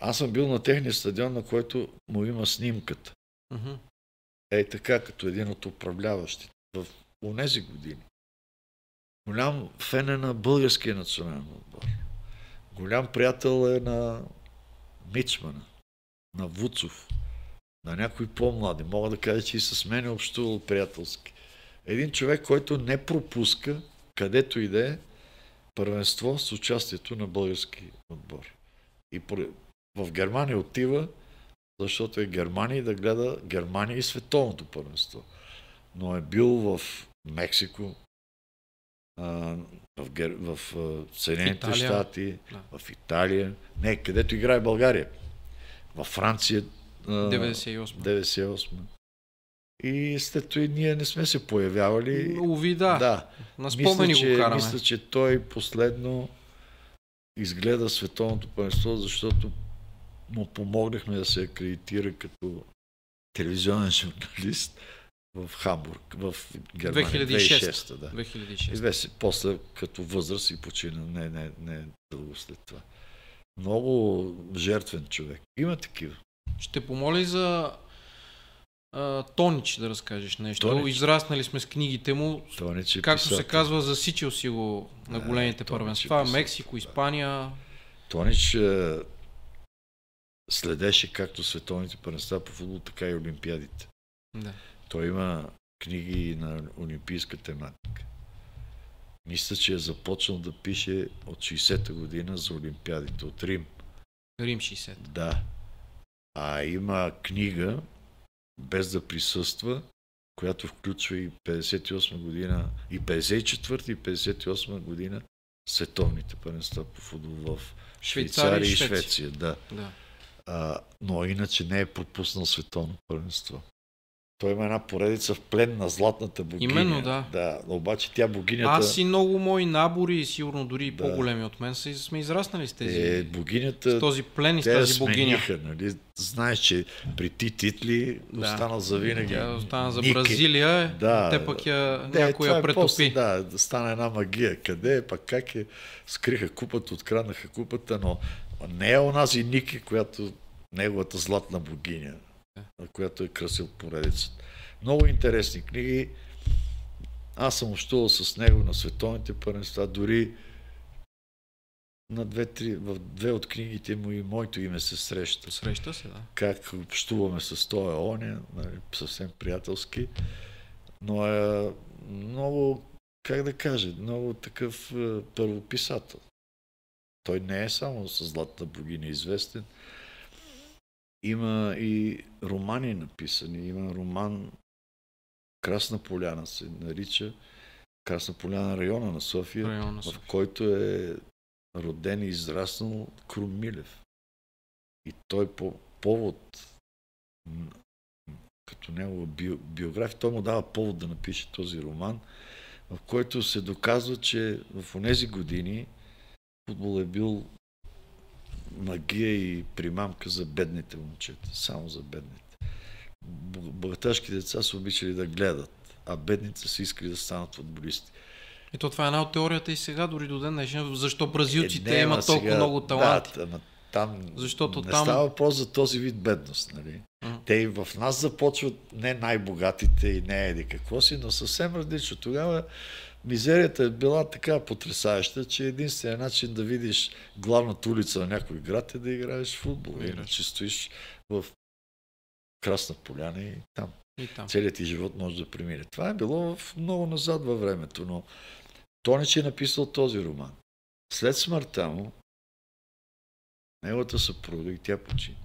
Аз съм бил на техния стадион, на който му има снимката. Uh-huh. Ей така, като един от управляващите в унези години. Голям фен е на българския национален отбор. Голям приятел е на Мичмана, на Вуцов, на някои по-млади. Мога да кажа, че и с мен е общувал приятелски. Един човек, който не пропуска, където и да е, първенство с участието на български отбор. И в Германия отива, защото е Германия да гледа Германия и световното първенство. Но е бил в Мексико, в, Гер... в Съединените щати, да. в Италия, не, където играе България. Във Франция 98. 98. И след това ние не сме се появявали. Уви, да. да. На спомени мисля, че, го караме. Мисля, че той последно изгледа световното първенство, защото му помогнахме да се акредитира като телевизионен журналист в Хамбург, в Германия. 2006. 2006 да. 2006. Известен, после като възраст и почина, не, не, не дълго след това. Много жертвен човек. Има такива. Ще помоли за а, Тонич да разкажеш нещо. Тонич. Израснали сме с книгите му. Тонич е Както писател. се казва, засичал си го на големите Тонич е първенства. писател. Мексико, Испания. Тонич е, следеше както световните първенства по футбол, така и олимпиадите. Да. Той има книги на олимпийска тематика. Мисля, че е започнал да пише от 60-та година за олимпиадите от Рим. Рим 60. Да. А има книга, без да присъства, която включва и 58 година, и 54 и 58 година световните първенства по футбол в Швейцария, и. Швеция. Да. Да. А, но иначе не е пропуснал световно първенство. Той има една поредица в плен на златната богиня. Именно, да. да. Обаче тя богинята Аз и много мои набори, сигурно дори Да. по-големи от мен, са, сме израснали с тези. е с богинята. този плен и с тази богиня. смениха, нали? Знаеш, че при ти титли Да. остана за винаги. Тя остана за Ники. Бразилия, е, Да. те пък я, Не, някой я е претопи. После, да, да стана една магия. Къде е, пък как е? Скриха купата, откраднаха купата, но не е онази Ники, която неговата златна богиня, на която е красил поредицата. Много интересни книги. Аз съм общувал с него на световните първенства, дори на две-три, в две от книгите му и моето име се среща Среща се, да. как общуваме с този оня, нали, съвсем приятелски, но е много, как да кажа, много такъв е, първописател. Той не е само с Златна богиня известен. Има и романи написани. Има роман Красна поляна се нарича. Красна поляна района на София, Района на в София. който е роден и израснал Крум Милев. И той по повод, като негова био, биография, той му дава повод да напише този роман, в който се доказва, че в тези години футбол е бил магия и примамка за бедните момчета. Само за бедните. Богаташки деца са обичали да гледат, а бедните са искали да станат футболисти. И то това е една от теорията и сега, дори до ден днешен, защо бразилците е, имат толкова сега, много таланти. Да, ама там Защото не там... става въпрос за този вид бедност. Нали? Те и в нас започват не най-богатите и не еди какво си, но съвсем различно. Тогава мизерията е била така потрясаеща, че единственият начин да видиш главната улица на някой град е да играеш в футбол. Иначе стоиш в Красна поляна и там. И там. Целият ти живот може да премине. Това е било в много назад във времето, но Тонич е написал този роман. След смъртта му, неговата съпруга и тя почина.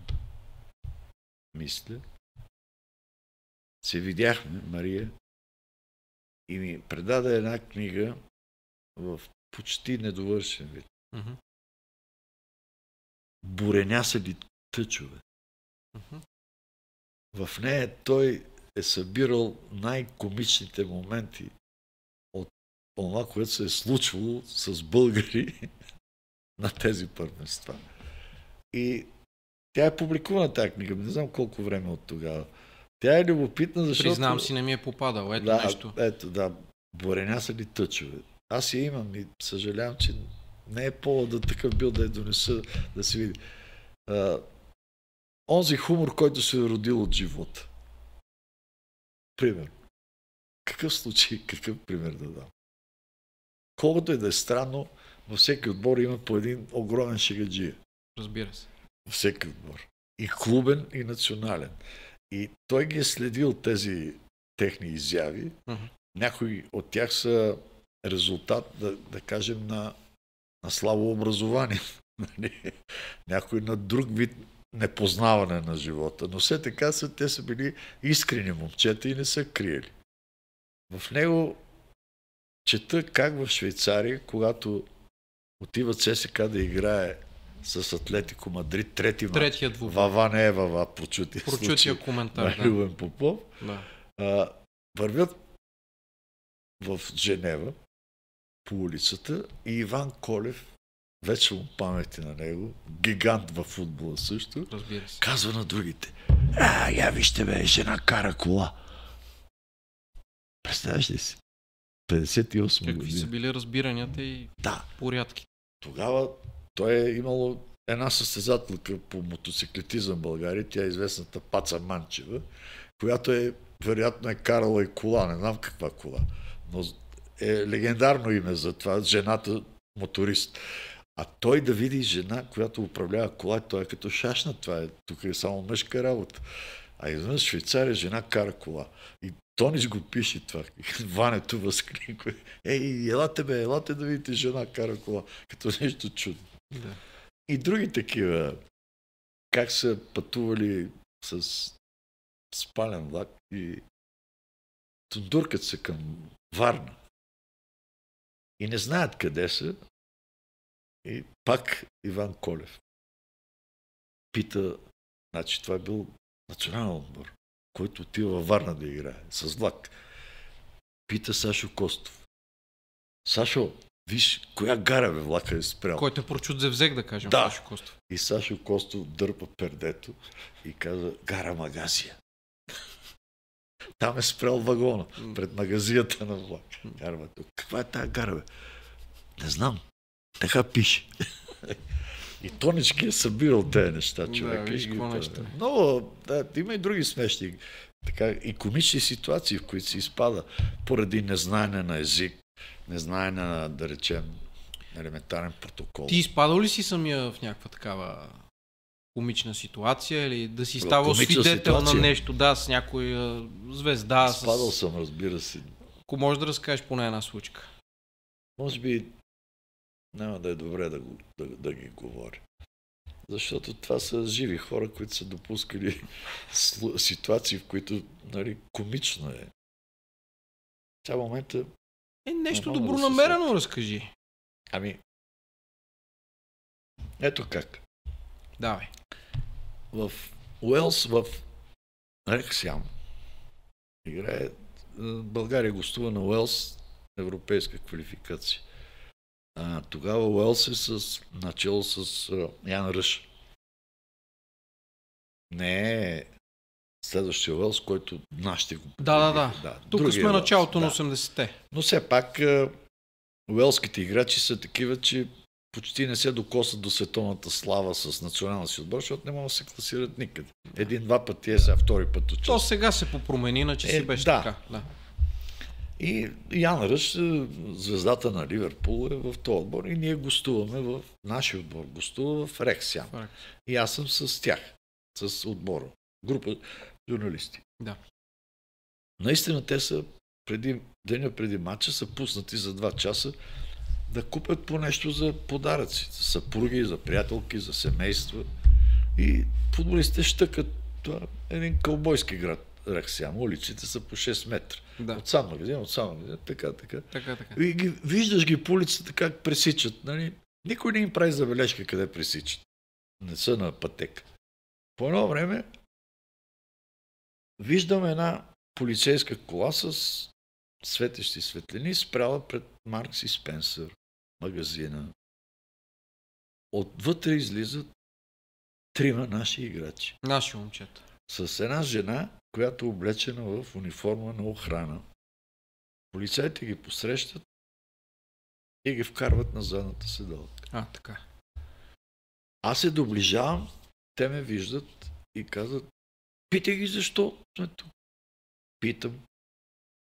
Мисля, се видяхме, Мария, и ми предаде една книга в почти недовършен вид. Mm-hmm. Буреняса ли тъчове? Mm-hmm. В нея той е събирал най-комичните моменти от това, което се е случвало с българи на тези първенства. И тя е публикувана тази книга, не знам колко време от тогава. Тя е любопитна, защото... Признам си, не ми е попадал. Ето да, нещо. Ето, да. Бореня са ли тъчове? Аз я имам и съжалявам, че не е повод да такъв бил да я донеса, да се види. А, онзи хумор, който се е родил от живота. Пример. Какъв случай, какъв пример да дам? Колкото и да е странно, във всеки отбор има по един огромен шегаджия. Разбира се. Във всеки отбор. И клубен, и национален. И той ги е следил тези техни изяви. Uh-huh. Някои от тях са резултат, да, да кажем, на, на слабо образование. Нали? Някои на друг вид непознаване на живота. Но все така са, те са били искрени момчета и не са криели. В него чета как в Швейцария, когато отива ЦСК да играе с Атлетико Мадрид, трети Третият в... Вава не е Вава, прочутия Прочутия случай, коментар, да. Любен Попов. Да. А, вървят в Женева по улицата и Иван Колев, вече му памети на него, гигант във футбола също, Разбира се. казва на другите, а, я вижте бе, жена кара кола. Представяш ли си? 58 Какви години. са били разбиранията и да. порядки? Тогава той е имало една състезателка по мотоциклетизъм в България, тя е известната Паца Манчева, която е, вероятно е карала и кола, не знам каква кола, но е легендарно име за това, жената моторист. А той да види жена, която управлява кола, той е като шашна, това е, тук е само мъжка работа. А изведнъж Швейцария жена кара кола. И Тонис го пише това. Ването възкликва. Ей, елате бе, елате да видите жена кара кола. Като нещо чудно. И други такива. Как са пътували с спален влак и тундуркат се към Варна. И не знаят къде са. И пак Иван Колев пита, значи това е бил национален отбор, който отива във Варна да играе с влак. Пита Сашо Костов. Сашо, Виж, коя гара бе влака е спрял. Който е прочут взех, да кажем, да. Сашо Костов. И Сашо Костов дърпа пердето и каза, гара магазия. Там е спрял вагона, пред магазията на влак. Гарва, каква е тази гара, бе? Не знам. Така пише. И Тонички е събирал тези неща, човек. Да, виж какво нещо. Но да, има и други смешни така, и комични ситуации, в които се изпада поради незнание на език, не знае на, да речем, елементарен протокол. Ти изпадал ли си самия в някаква такава комична ситуация или да си ставал свидетел ситуация. на нещо, да, с някоя звезда. Изпадал с... съм, разбира се. Ако можеш да разкажеш поне една случка. Може би няма да е добре да, го, да, да ги говоря. Защото това са живи хора, които са допускали ситуации, в които нали, комично е. Сега момента е, нещо добронамерено да разкажи. Ами, ето как. Давай. В Уелс, в Рексиам, играе България гостува на Уелс европейска квалификация. А, тогава Уелс е с, начало с Ян Ръш. Не е следващия Уелс, който нашите го Да, да, да. да. Тук другия сме Уелс, началото на да. 80-те. Но все пак а, уелските играчи са такива, че почти не се докосват до световната слава с националния си отбор, защото не могат да се класират никъде. Един-два пъти е, сега втори път То участва. сега се попромени, си Е, беше да. така. Да. И Ян Ръш, е, звездата на Ливерпул е в този отбор и ние гостуваме в нашия отбор, гостува в Рексян. И аз съм с тях, с отбора, група журналисти. Да. Наистина те са преди, деня преди матча са пуснати за два часа да купят по нещо за подаръци, за съпруги, за приятелки, за семейства. И футболистите щъкат това е един кълбойски град, Рексян. Улиците са по 6 метра. Да. От сам магазин, от сам магазин, така, така. Така, така. И ги, виждаш ги по улицата как пресичат. Нали? Никой не им прави забележка къде пресичат. Не са на пътека. По едно време виждам една полицейска кола с светещи светлини, спряла пред Маркс и Спенсър, магазина. Отвътре излизат трима наши играчи. Наши момчета. С една жена, която е облечена в униформа на охрана. Полицайите ги посрещат и ги вкарват на задната седалка. А, така. Аз се доближавам, те ме виждат и казват, питай ги защо сме тук. Питам.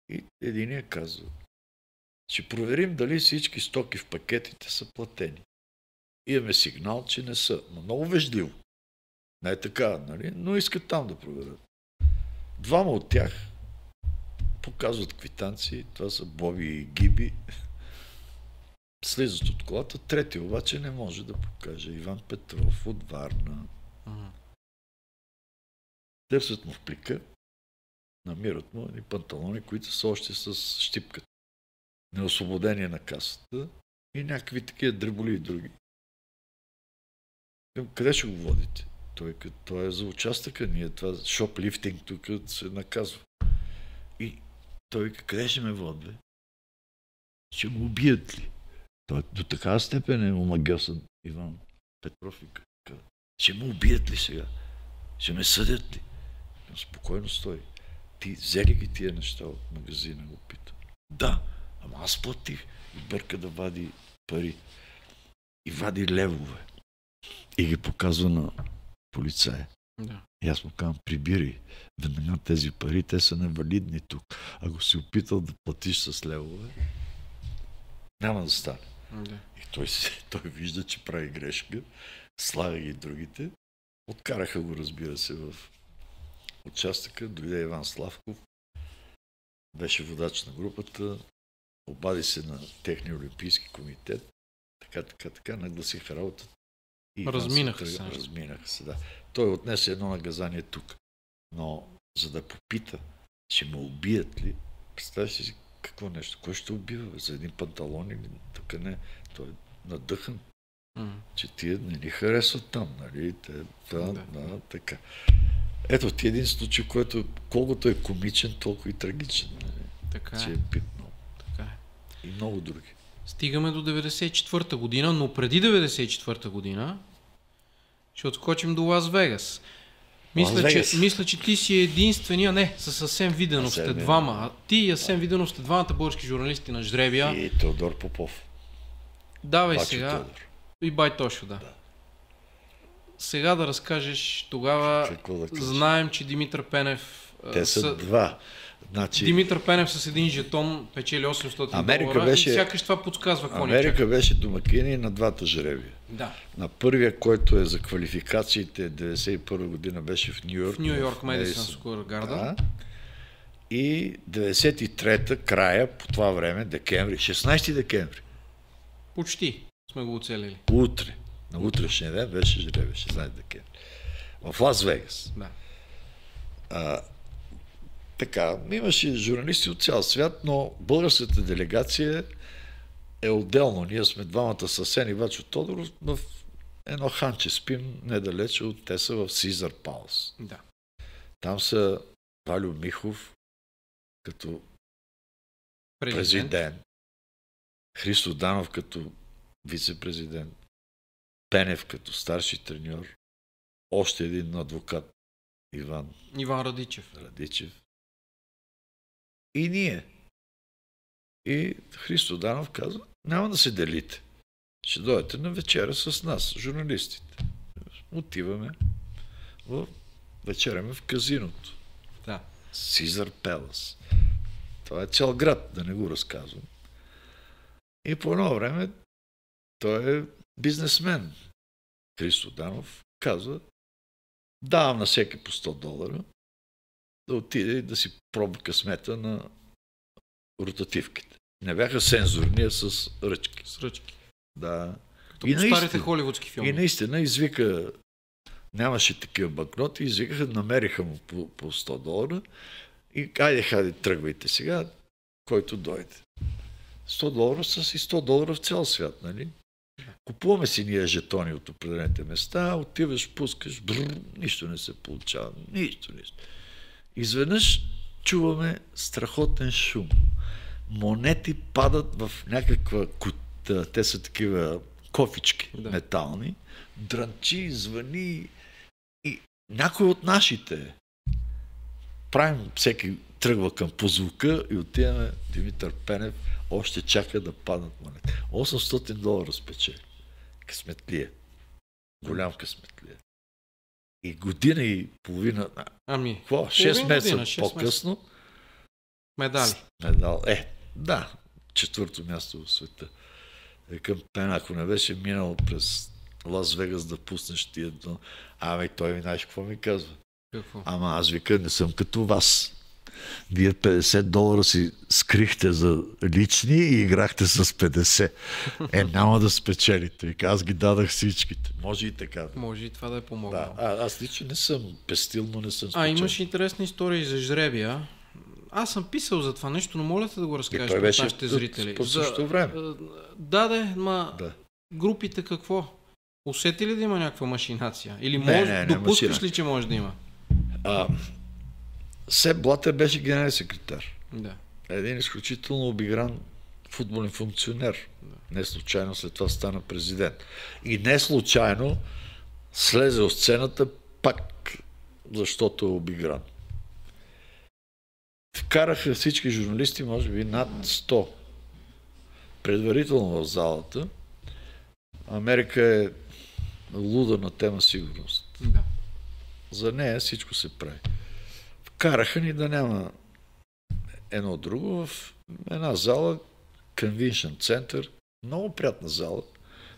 И единия казва, ще проверим дали всички стоки в пакетите са платени. Имаме сигнал, че не са. Но много вежливо. Не е така, нали? Но искат там да проверят. Двама от тях показват квитанции. Това са Боби и Гиби. Слизат от колата. Трети обаче не може да покаже. Иван Петров от Варна. Мгм. Търсят му в плика. Намират му едни панталони, които са още с щипката. Неосвободение на касата и някакви такива дреболи и други. Къде ще го водите? Той, като- той е за участъка, ние това шоплифтинг тук се наказва. И той къде ще ме води? Ще го убият ли? Той до такава степен е омагьосан Иван Петров и ще му убият ли сега? Ще ме съдят ли? Но спокойно стой. Ти взели ги тия неща от магазина, го пита. Да, ама аз платих. И бърка да вади пари. И вади левове. И ги показва на полицая. Да. И аз му казвам, прибирай. Веднага тези пари, те са невалидни тук. Ако си опитал да платиш с левове, няма да стане. да. И той, се, той вижда, че прави грешка, слага ги другите. Откараха го, разбира се, в участъка. Дойде Иван Славков, беше водач на групата, обади се на техния олимпийски комитет, така, така, така, нагласиха работата. И Разминаха се. Разминаха се, да. Той отнесе едно наказание тук. Но за да попита, ще ме убият ли, представяш си какво нещо? Кой ще убива? За един панталон или тук не? Той е надъхан, Мгм. че тия не ни харесват там, нали? Те, да, Да. да. така. Ето ти един случай, който колкото е комичен, толкова и трагичен. Нали? Така Че е. е пипнал. Така е. И много други. Стигаме до 94-та година, но преди 94-та година ще отскочим до Лас Вегас. Мисля, Лас че, мисля, че ти си единствения, не, с Асен Виденов Асен сте двама. А Ти и Асен Виденов сте двамата български журналисти на Жребия. И Теодор Попов. Давай Бачо сега. Теодор. И Байтошо, да. Да. Сега да разкажеш, тогава да кажа? знаем, че Димитър Пенев... Те са два. Значи, Димитър Пенев с един жетон печели 800 Америка долара беше- и сякаш това подсказва какво Америка чака. беше домакини на двата жребия. Да, На първия, който е за квалификациите, 91 година беше в Нью Йорк. в Нью Йорк Медисън. Скуър Гарден. Да. И 93-та, края, по това време, декември, 16 декември, Почти сме го оцелили. утре, на утрешния ден беше жребия, 16 декември. В Лас Вегас. Да. А, така, имаше журналисти от цял свят, но българската делегация е отделно. Ние сме двамата с Асен и Вачо Тодоров в едно ханче спим недалече от те са в Сизър Палас. Да. Там са Валю Михов като Президент. президент, Христо Данов като вице-президент, Пенев като старши треньор, още един адвокат, Иван Иван Радичев. Радичев. И ние. И Христо Данов каза, няма да се делите. Ще дойдете на вечера с нас, журналистите. Отиваме в вечеряме в казиното. Да. Сизър Пелас. Това е цял град, да не го разказвам. И по едно време той е бизнесмен. Христо Данов казва, давам на всеки по 100 долара да отиде и да си пробва късмета на ротативките. Не бяха сензорни, а с ръчки. С ръчки. Да. Като И старите холивудски филми. И наистина извика, нямаше такива банкноти, извикаха, намериха му по, по 100 долара и айде, хайде, тръгвайте сега, който дойде. 100 долара са си 100 долара в цял свят, нали? Купуваме си ние жетони от определените места, отиваш, пускаш, бррр, нищо не се получава, нищо, нищо. Изведнъж чуваме страхотен шум. Монети падат в някаква кута, те са такива кофички Да. метални, дрънчи, звъни и някой от нашите правим, всеки тръгва към по звука и отиваме Димитър Пенев, още чака да паднат монети. 800 долара спечели. Късметлия. Голям късметлия. И година и половина, Ами, какво, Половин 6 месеца по-късно, медали. медал. Е, да, четвърто място в света. Е, към Пен, ако не беше минал през Лас Вегас да пуснеш тия едно. Ами той ми знаеш какво ми казва. Какво? Ама аз вика, не съм като вас. Вие 50 долара си скрихте за лични и играхте с 50. Е, няма да спечелите. Аз ги дадах всичките. Може и така. Може и това да е Да, помогнало. а, аз лично не съм пестил, но не съм А, спечелил. имаш интересни истории за жребия. Аз съм писал за това нещо, но моля те да го разкажеш той пред беше нашите зрители. по същото време. е, Да, да, ма Да. групите какво? Усети ли да има някаква машинация? Или Не, може, не, не, допускаш машина. ли, че може да има? А, Сеп Блатер беше генерален секретар. Да. Един изключително обигран футболен функционер. Не случайно след това стана президент. И не случайно слезе от сцената пак, защото е обигран. Вкараха всички журналисти, може би над 100. Предварително в залата. Америка е луда на тема сигурност. да. За нея всичко се прави. Вкараха ни да няма едно друго в една зала, конвеншн център, много приятна зала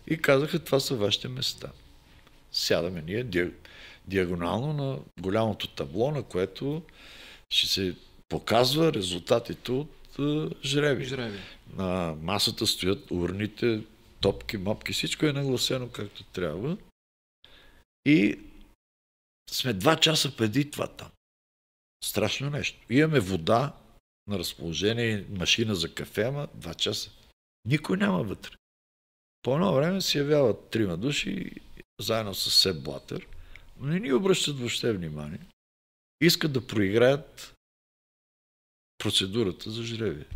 и казаха, това са вашите места. Сядаме ние ди- диагонално на голямото табло, на което ще се показва резултатите от жреби. Жреби. На масата стоят урните, топки, мопки, всичко е нагласено както трябва. И сме два часа преди това там. Страшно нещо. Имаме вода на разположение, машина за кафе, ама два часа. Никой няма вътре. По едно време се явяват трима души, заедно с Блатер, но не ни обръщат въобще внимание. Искат да проиграят процедурата за жребие.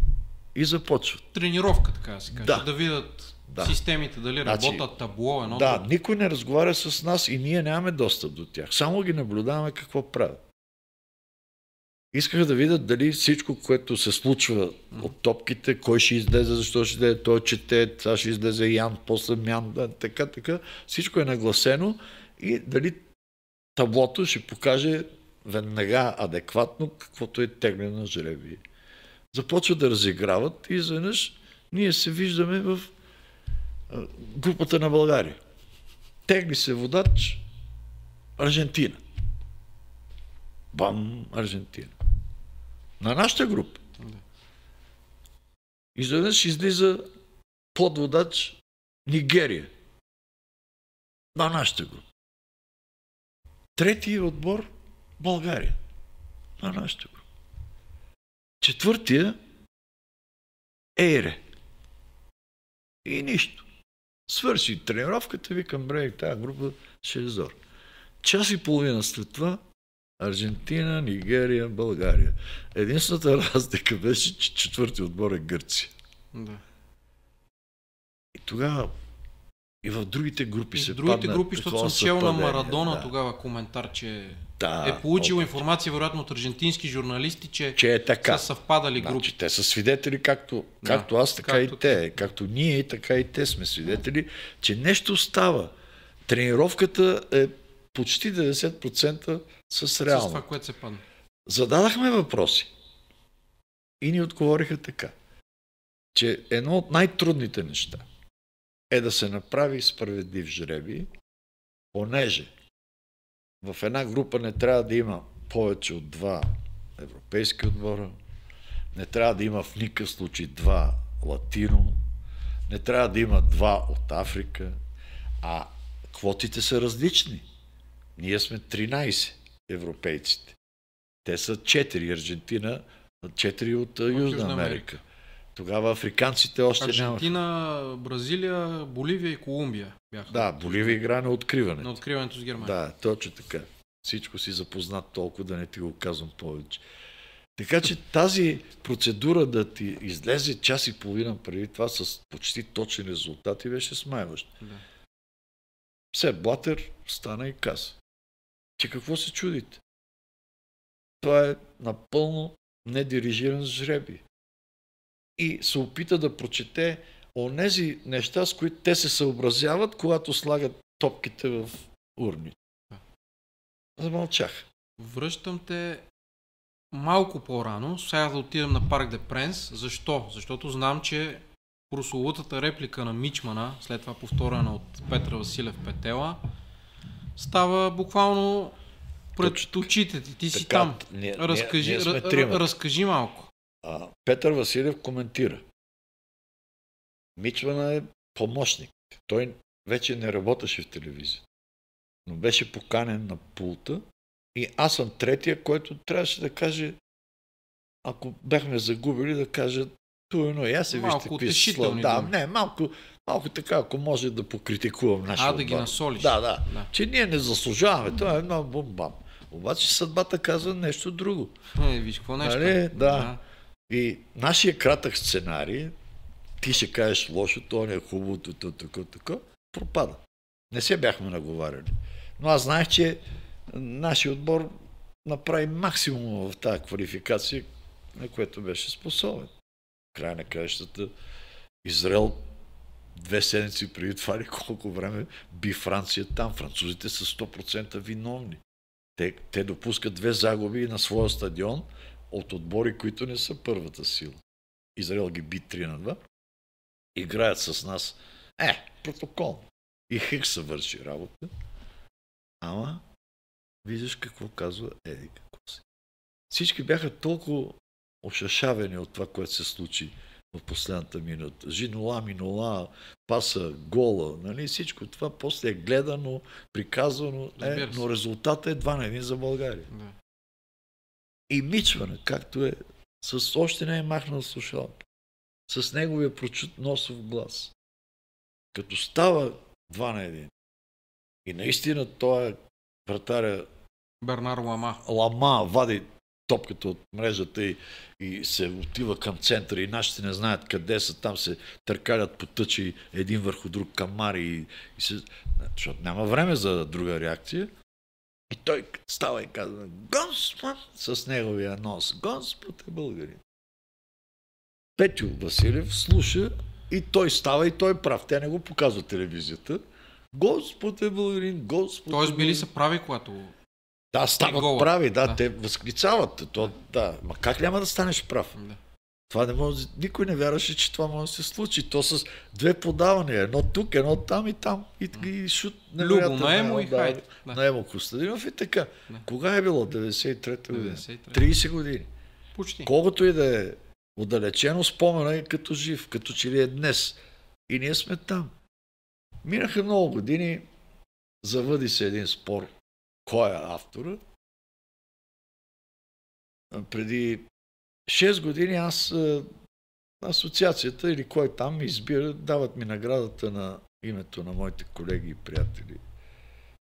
И започват. Тренировка, така да се каже. Да. Да, видят Да. системите, дали Значи, работят, табло, едно Да, друго. никой не разговаря с нас и ние нямаме достъп до тях. Само ги наблюдаваме какво правят. Искаха да видят дали всичко, което се случва от топките, кой ще излезе, защо ще излезе, той чете, сега ще излезе Ян, после Мян, да, така, така. Всичко е нагласено и дали таблото ще покаже веднага адекватно каквото е теглено на жребие. Започват да разиграват и изведнъж ние се виждаме в групата на България. Тегли се водач Аржентина. Бам, Аржентина. На нашата група. Изведнъж излиза подводач Нигерия. На нашата група. Третия отбор България. На нашата група. Четвъртия Ейре. И нищо. Свърши тренировката, викам, бре, тази група ще е зор. Час и половина след това Аржентина, Нигерия, България. Единствената разлика беше, че четвърти отбор е Гърция. Да. И тогава И в другите групи И се другите падна групи, защото съм чел на Марадона да. тогава коментар, че Да, е получил опит. информация, вероятно от аржентински журналисти, че, Че е така. са съвпадали групи. Значи, те са свидетели, както, Да, както аз, така както и те. Както ние, така и те сме свидетели, че нещо става. Тренировката е почти 90% с с реално. това, което се падна. Зададахме въпроси. И ни отговориха така, че едно от най-трудните неща е да се направи справедлив жреби, понеже в една група не трябва да има повече от два европейски отбора, не трябва да има в никакъв случай два латино, не трябва да има два от Африка, а квотите са различни. Ние сме 13 европейците. Те са 4 Аржентина, 4 от, от Южна, Южна Америка. Америка. Тогава африканците още нямаха. Аржентина, Бразилия, Боливия и Колумбия бяха. Да, Боливия игра на откриване. На откриването с Германия. Да, точно така. Всичко си запознат толкова да не ти го казвам повече. Така че тази процедура да ти излезе час и половина преди това с почти точни резултати беше смайваща. Да. Все Блатер стана и каза, че какво се чудите? Това е напълно недирижиран жреби. И се опита да прочете онези неща, с които те се съобразяват, когато слагат топките в урни. Замълчах. Връщам те малко по-рано, сега да отидем на Парк де Пренс. Защо? Защото знам, че прословутата реплика на Мичмана, след това повторена от Петра Василев Петела, става буквално пред Точно. очите ти. Ти си Така, там. Ние, Разкажи, ние, сме трима. ра- разкажи малко. А, Петър Василев коментира. Мичмана е помощник. Той вече не работеше в телевизия. Но беше поканен на пулта и аз съм третия, който трябваше да каже, ако бяхме загубили, да каже туйно, и аз се вижте какви слова. Да, не, малко, малко така, ако може да покритикувам нашия А, да ги насолиш. Да, да, Да. Че ние не заслужаваме. Това е едно бум-бам. Обаче съдбата казва нещо друго. Е, виж какво нещо. Нали? Да. И нашия кратък сценарий, ти ще кажеш лошо, то не е хубаво, то така, така, пропада. Не се бяхме наговаряли. Но аз знаех, че нашия отбор направи максимум в тази квалификация, на което беше способен. Края на краищата Израел две седмици преди това ли колко време би Франция там. Французите са 100% виновни. Те, те допускат две загуби на своя стадион от отбори, които не са първата сила. Израел ги би 3 на 2. Играят с нас. Е, протокол. И Хик се върши работа. Ама, виждаш какво казва Еди. Всички бяха толкова ошашавени от това, което се случи в последната минута. Жинола, минола, паса, гола, нали? Всичко това после е гледано, приказвано, е, но резултатът е 2 на 1 за България. Да. И мичване, както е, с още не е махнал слушалка. С неговия прочут носов глас. Като става 2 на 1. И наистина той е вратаря Бернар Лама. лама, вади топката от мрежата и, и се отива към центъра и нашите не знаят къде са, там се търкалят по тъчи един върху друг камари и, и се... Защото няма време за друга реакция. И той става и казва, Господ, с неговия нос, Господ е българин. Петю Василев слуша и той става и той е прав. Тя не го показва телевизията. Господ е българин, Господ Тоест е били българин. са прави, когато... Да, стават гола. прави, да, Да. те възклицават. То, да. Ма как няма да станеш прав? Да. Това не може, никой не вярваше, че това може да се случи. То с две подавания, едно тук, едно там и там. И, и шут. Любо на Емо наем, и хайде. Да, Да. на Емо Костадинов и така. Да. Кога е било? 93-та година. 93. 30 години. Почти. Колкото и да е отдалечено, спомена е като жив, като че ли е днес. И ние сме там. Минаха много години, завъди се един спор. Кой е автора? Преди 6 години аз асоциацията или кой там избира, дават ми наградата на името на моите колеги и приятели.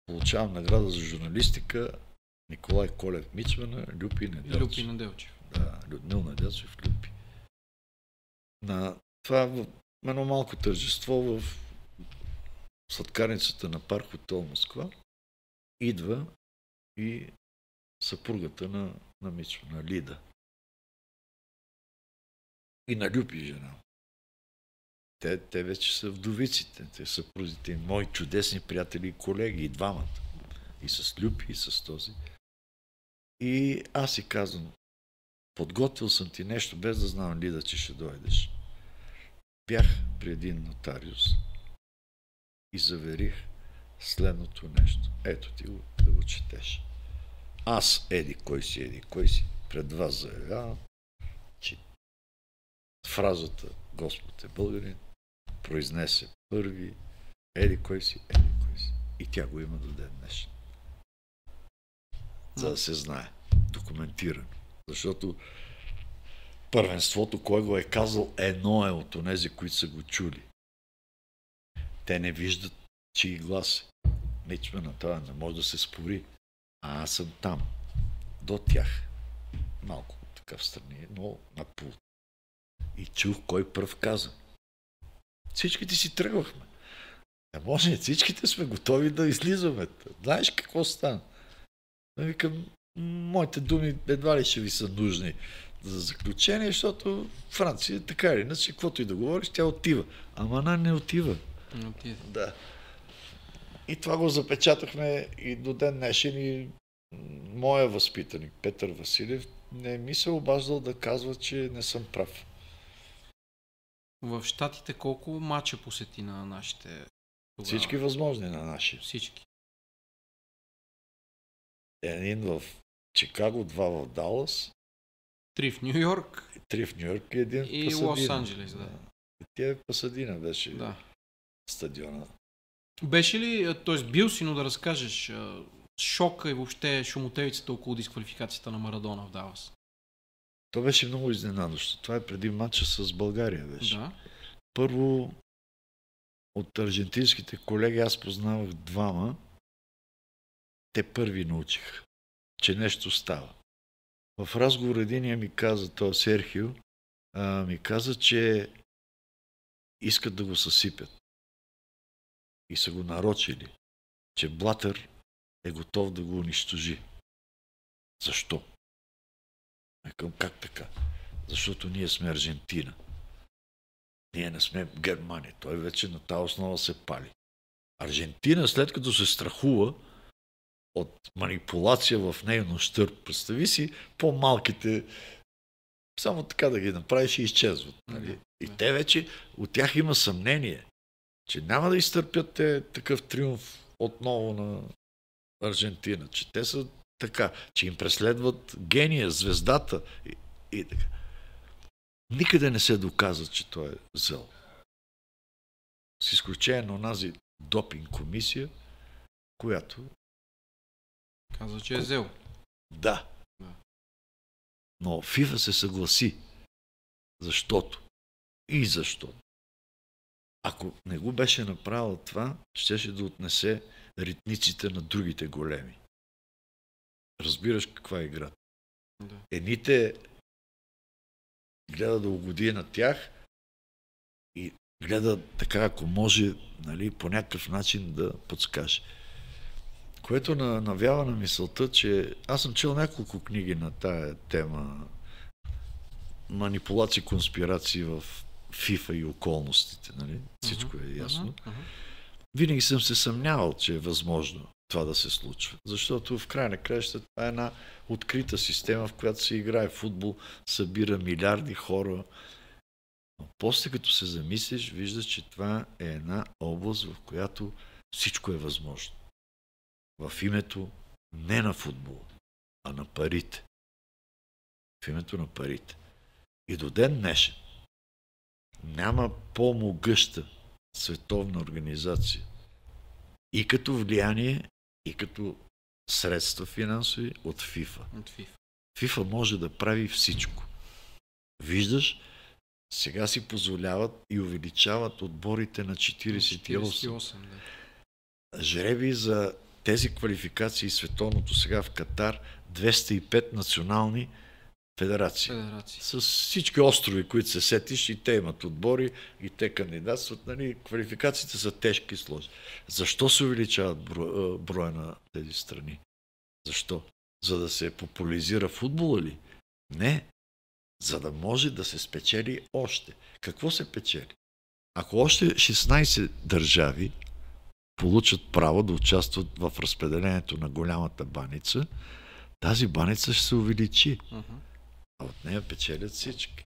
Получавам награда за журналистика Николай Колев Мичмана, Люпи Неделчев. Люпи Наделчев. Да, Людмил Надяцов Люпи. На това в едно малко тържество в сладкарницата на парк Хотел Москва идва и съпругата на, на Мичо, на Лида. И на Люпи жена. Те, те вече са вдовиците, те са съпрузите, мои чудесни приятели и колеги, и двамата. И с Люпи, и с този. И аз си казвам, подготвил съм ти нещо, без да знам Лида, че ще дойдеш. Бях при един нотариус и заверих следното нещо. Ето ти го, да го четеш. Аз, еди, кой си, еди, кой си, пред вас заявявам, че фразата Господ е българин произнесе първи, еди, кой си, еди, кой си. И тя го има до ден днешен. За да се знае, документирано. Защото първенството, кой го е казал, едно е от тези, които са го чули. Те не виждат, че и глас е. Ничме на това не може да се спори. А аз съм там. До тях. Малко така в страни, но на пулт. И чух кой пръв каза. Всичките си тръгвахме. Не може, всичките сме готови да излизаме. Знаеш какво стана? Викам, моите думи едва ли ще ви са нужни за заключение, защото Франция, така или иначе, каквото и да говориш, тя отива. Ама она не отива. Не отиде. Да. И това го запечатахме и до ден днешен и моя възпитаник, Петър Василев, не ми се обаждал да казва, че не съм прав. В Штатите колко мача посети на нашите тогава? Всички възможни на наши. Всички. Един в Чикаго, два в Далас, Три в Нью Йорк три в Нью Йорк и един в и Пасадина. Лос Анджелес, да. Тя е в Пасадина беше да. стадиона. Беше ли, т.е. бил си, но да разкажеш шока и въобще шумотевицата около дисквалификацията на Марадона в Далас? То беше много изненадващо. Това е преди матча с България беше. Да. Първо, от аржентинските колеги аз познавах двама. Те първи научих, че нещо става. В разговор единия ми каза, той Серхио, а, ми каза, че искат да го съсипят. И са го нарочили, че Блатър е готов да го унищожи. Защо? Викам, как така? Защото ние сме Аржентина. Ние не сме Германия. Той вече на тази основа се пали. Аржентина, след като се страхува от манипулация в нейно щърп, представи си по-малките, само така да ги направиш и изчезват. Нали? И те вече, от тях има съмнение, че няма да изтърпят те такъв триумф отново на Аржентина, че те са така, че им преследват гения, звездата и, и така. Никъде не се доказа, че той е зъл. С изключение на онази допинг комисия, която Каза, че е взел. да. Да. Но ФИФА се съгласи. Защото. И защото. Ако не го беше направил това, щеше да отнесе ритниците на другите големи. Разбираш каква е игра. Да. Едните гледа да угоди на тях и гледа така, ако може, нали, по някакъв начин да подскаже. Което на, навява на мисълта, че аз съм чел няколко книги на тая тема манипулации, конспирации в ФИФА и околностите. Нали? Всичко е ясно. Винаги съм се съмнявал, че е възможно това да се случва. Защото в край на краищата това е една открита система, в която се играе футбол, събира милиарди хора. Но после като се замислиш, виждаш, че това е една област, в която всичко е възможно. В името не на футбола, а на парите. В името на парите. И до ден днешен няма по-могъща световна организация. И като влияние, и като средства финансови от ФИФА. От FIFA. ФИФА може да прави всичко. Виждаш, сега си позволяват и увеличават отборите на 48. 48, да. Жреби за тези квалификации световното сега в Катар 205 национални федерации. Федерации. С всички острови, които се сетиш, и те имат отбори, и те кандидатстват. Нали, квалификациите са тежки и сложни. Защо се увеличават бро, броя на тези страни? Защо? За да се популяризира футбола ли? Не. За да може да се спечели още. Какво се печели? Ако още 16 държави получат право да участват в разпределението на голямата баница, тази баница ще се увеличи. Uh-huh. А от нея печелят всички.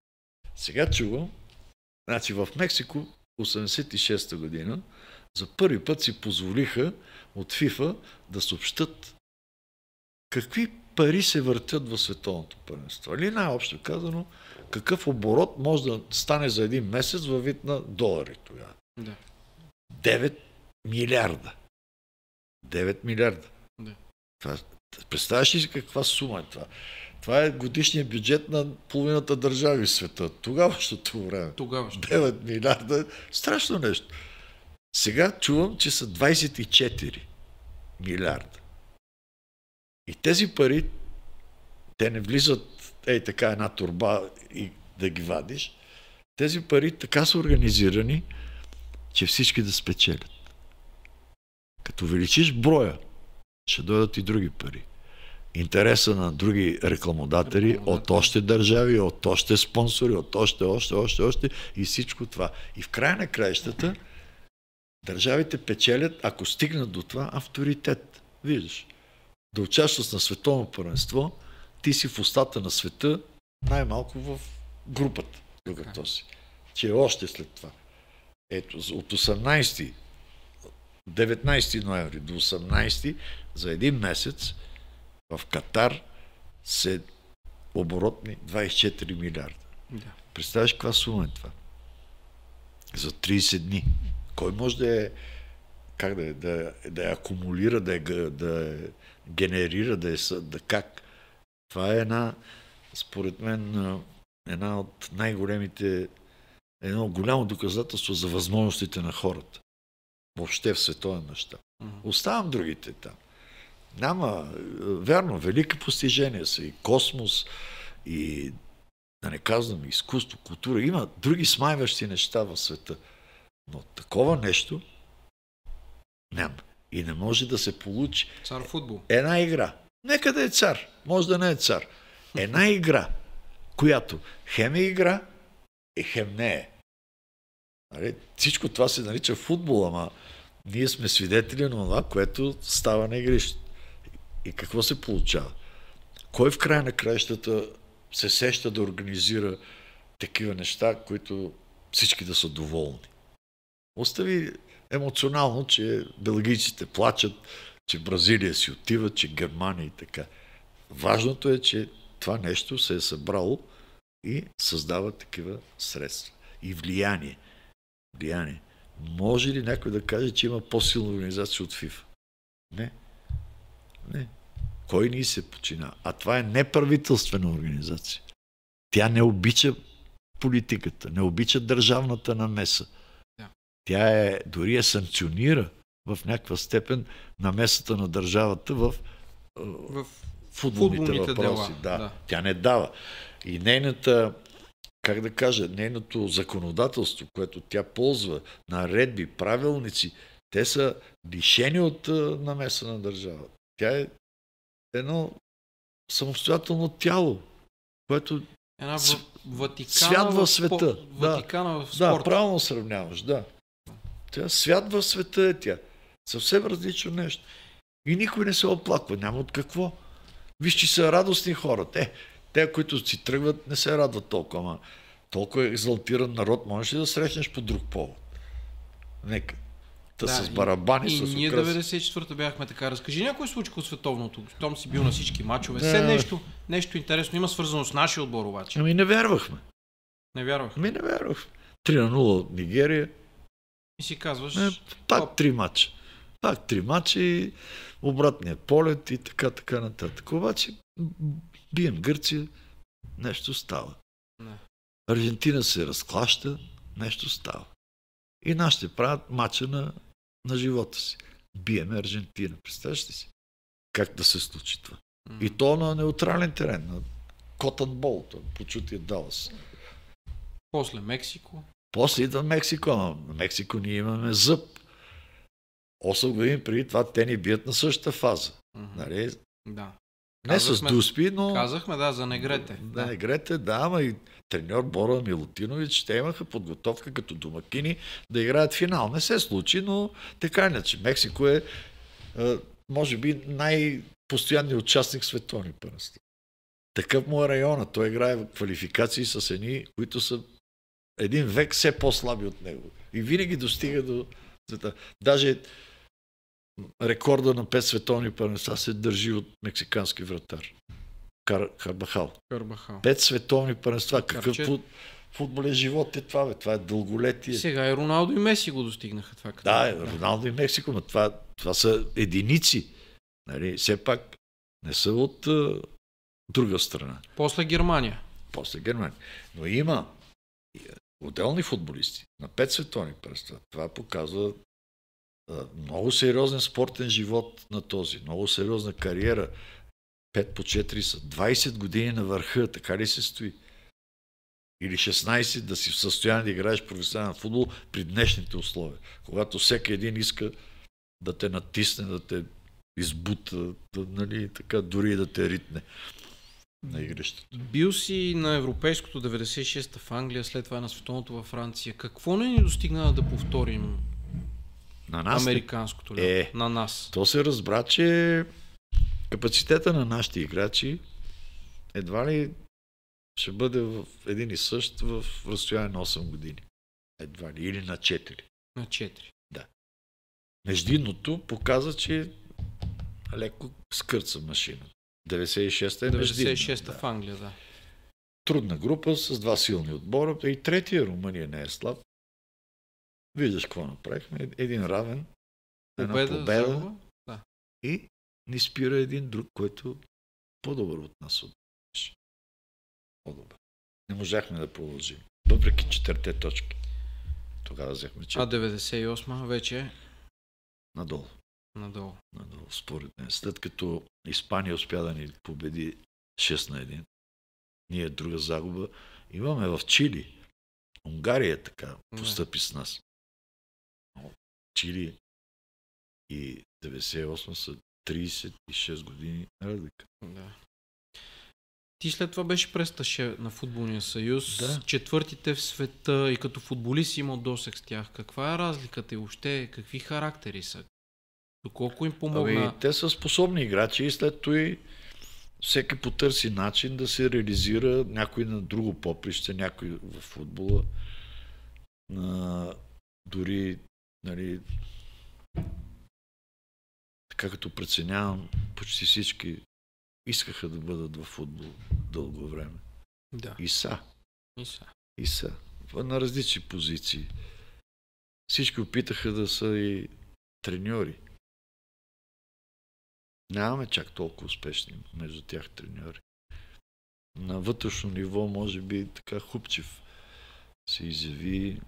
Сега чувам, значи в Мексико 86-та година за първи път си позволиха от ФИФА да съобщат какви пари се въртят в световното първенство. Или най-общо казано, какъв оборот може да стане за един месец във вид на долари тогава. Да. 9 милиарда. 9 милиарда. Да. Това, представяш ли си каква сума е това? Това е годишният бюджет на половината държави в света. Тогавашното време. Тогава ще. 9 милиарда. Страшно нещо. Сега чувам, че са 24 милиарда. И тези пари, те не влизат ей така една турба и да ги вадиш. Тези пари така са организирани, че всички да спечелят. Като увеличиш броя, ще дойдат и други пари. Интереса на други рекламодатели от още държави, от още спонсори, от още, още, още, още и всичко това. И в края на краищата държавите печелят, ако стигнат до това, авторитет. Виждаш, да участваш на световно първенство, ти си в устата на света, най-малко в групата, докато си. Че е още след това. Ето, от 18 19 ноември до 18 за един месец в Катар се оборотни 24 милиарда. Да. Представяш каква сума е това? За 30 дни. Кой може да е как да, е, да, да я акумулира, да г- да я генерира, да, е, да как? Това е една, според мен, една от най-големите, едно голямо доказателство за възможностите на хората. Въобще в световен мащаб. Оставам другите там. Няма, е, вярно, велики постижения са и космос, и да не казвам изкуство, култура. Има други смайващи неща в света. Но такова нещо няма. И не може да се получи Цар футбол. една игра. Нека да е цар. Може да не е цар. Една игра, която хем е игра, и хем не е. Нали? Всичко това се нарича футбол, ама ние сме свидетели на това, което става на игрището. И какво се получава? Кой в края на краищата се сеща да организира такива неща, които всички да са доволни? Остави емоционално, че белгийците плачат, че Бразилия си отива, че Германия и така. Важното е, че това нещо се е събрало и създава такива средства. И влияние. Влияние. Може ли някой да каже, че има по-силна организация от ФИФА? Не. Не. Кой ни се почина? А това е неправителствена организация. Тя не обича политиката, не обича държавната намеса. Да. Тя е, дори я санкционира в някаква степен намесата на държавата в В футболните, футболните въпроси. дела, Да. да. Тя не дава. И нейната, как да кажа, нейното законодателство, което тя ползва, наредби, правилници, те са лишени от намеса на държавата. Тя е едно самостоятелно тяло, което една в... Ватикана свят в света, да. Ватикана в Да, спорта. правилно сравняваш, да. Тя свят в света е тя. Съвсем различно нещо. И никой не се оплаква, няма от какво. Виж, че са радостни хората. Е, те, които си тръгват, не се радват толкова, ама толкова екзалтиран народ можеш ли да срещнеш по друг повод? Нека. Та Да, с барабани, И с ние украси. 94-та бяхме така. Разкажи някой случка от световното. Том си бил на всички мачове. Да. Все нещо, нещо интересно има свързано с нашия отбор обаче. Ами не вярвахме. Не вярвах. Ами не вярвахме. 3 на 0 от Нигерия. И си казваш, Не, пак три матча. Пак три матча и обратният полет и така, така нататък. Обаче бием Гърция, нещо става. Не. Аржентина се разклаща, нещо става. И нашите правят матча на, на живота си. Биеме Аржентина. Представяш ли си? Как да се случи това? м, И то на неутрален терен. На Котън Бол, почутия Далас. После Мексико. После идва Мексико. На Мексико ние имаме зъб. 8 години преди това те ни бият на същата фаза. Мгм. Нали? Да. Не с Казахме- дуспи, но... Казахме, да, за негрете. Да, негрете, да, ама и треньор Бора Милутинович, те имаха подготовка като домакини да играят финал. Не се случи, но така иначе. Мексико е, може би, най-постоянният участник в световни първенства. Такъв му е района. Той играе в квалификации с едни, които са един век все по-слаби от него. И винаги достига до. Даже рекорда на пет световни първенства се държи от мексикански вратар. Кар, Карбахал. Карбахал. Пет световни първенства. Какъв фут, футболен живот е това, бе? Това е дълголетие. Сега и Роналдо и Меси го достигнаха това. Като... Да, е, Роналдо и Мексико, но това, това са единици. Нали? Все пак не са от а, друга страна. После Германия. После Германия. Но има отделни футболисти на пет световни първенства. Това показва а, много сериозен спортен живот на този, много сериозна кариера. 5 по 4 са 20 години на върха, така ли се стои? Или 16 да си в състояние да играеш професионален футбол при днешните условия, когато всеки един иска да те натисне, да те избута, да, нали, така, дори и да те ритне на игрището. Бил си на европейското 96-та в Англия, след това на световното във Франция. Какво не ни достигна да повторим На нас американското ли? Е. На нас. То се разбра, че капацитета на нашите играчи едва ли ще бъде в един и същ в разстояние на 8 години. Едва ли. Или на 4. На 4. Междинното показа, че леко скърца машина. 96-та е междинна. 96-та да. в Англия, да. Трудна група с два силни отбора. И третия Румъния не е слаб. Виждаш какво направихме. Един равен. Победа, победа. загуба. и ни спира един друг, който по-добър от нас отбраше. По-добър. Не можахме да продължим. Въпреки четирите точки. Тогава взехме А четири. 98 вече Надолу. надолу. Надолу, според мен. След като Испания успя да ни победи 6 на 1, ние друга загуба. Имаме в Чили. Унгария така постъпи с нас. Чили и 98 са 36 години разлика. Да. Ти след това беше престаше на футболния съюз. Да. Четвъртите в света и като футболист имал досек с тях. Каква е разликата и въобще какви характери са? Доколко им помогна? Ами, те са способни играчи и след той всеки потърси начин да се реализира някой на друго поприще, някой в футбола. На, дори, нали, така като преценявам, почти всички искаха да бъдат в футбол дълго време. Да. И са. И са. И са. На различни позиции. Всички опитаха да са и треньори. Нямаме чак толкова успешни между тях треньори. На вътрешно ниво, може би, така Хупчев се изяви.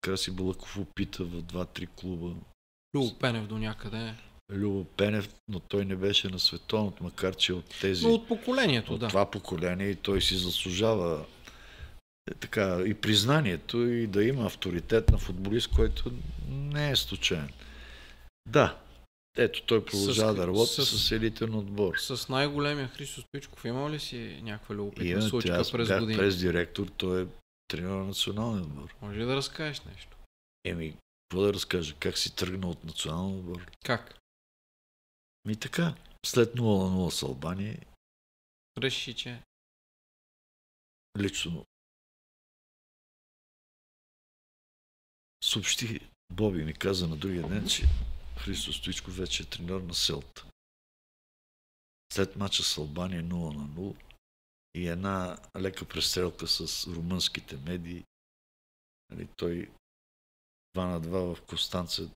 Краси Балаков опита в два-три клуба. Любо Пенев до някъде. Любо Пенев, но той не беше на световното, макар че от тези... Но от поколението, от да. това поколение и той си заслужава е, така, и признанието и да има авторитет на футболист, който не е случайен. Да, ето той продължава да работи с, с- елитен отбор. С най-големия Христо Стоичков имал ли си някаква любопитна случка през бях години? през директор, той е тренер на националния отбор. Може ли да разкажеш нещо? Еми, какво да разкажа? Как си тръгна от националния отбор? Как? Ми така, след 0 на 0 с Албания, Реши, че... лично съобщи, Боби ми каза на другия ден, че Христо Стоичков вече е треньор на Селта. След мача с Албания 0 на 0 и една лека престрелка с румънските медии, нали, той 2 на 2 в Костанца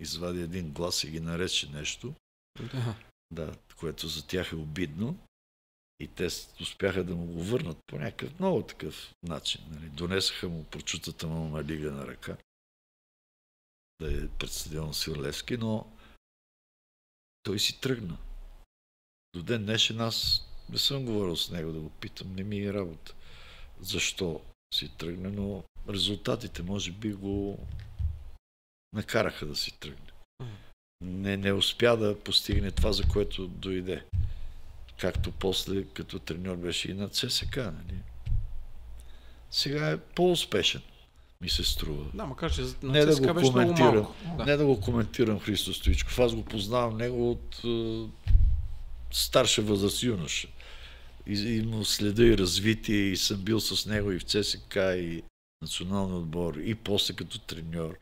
извади един глас и ги нарече нещо, Да. да, което за тях е обидно. И те успяха да му го върнат по някакъв много такъв начин. Нали. Донесаха му прочутата му на лига на ръка. Да е пред стадион Свирлевски, но той си тръгна. До ден днешен аз не съм говорил с него да го питам, не ми е работа. Защо си тръгне, но резултатите може би го накараха да си тръгне. Не, не успя да постигне това, за което дойде. Както после, като треньор беше и на ЦСК. Нали? Сега е по-успешен, ми се струва. Да, макар че на Не да го беше много коментирам. малко. Да. Не да го коментирам Христо Стоичков. Аз го познавам него от е, старша възраст юноша. И, и му следа и развитие и съм бил с него и в ЦСК и националния отбор и после като треньор.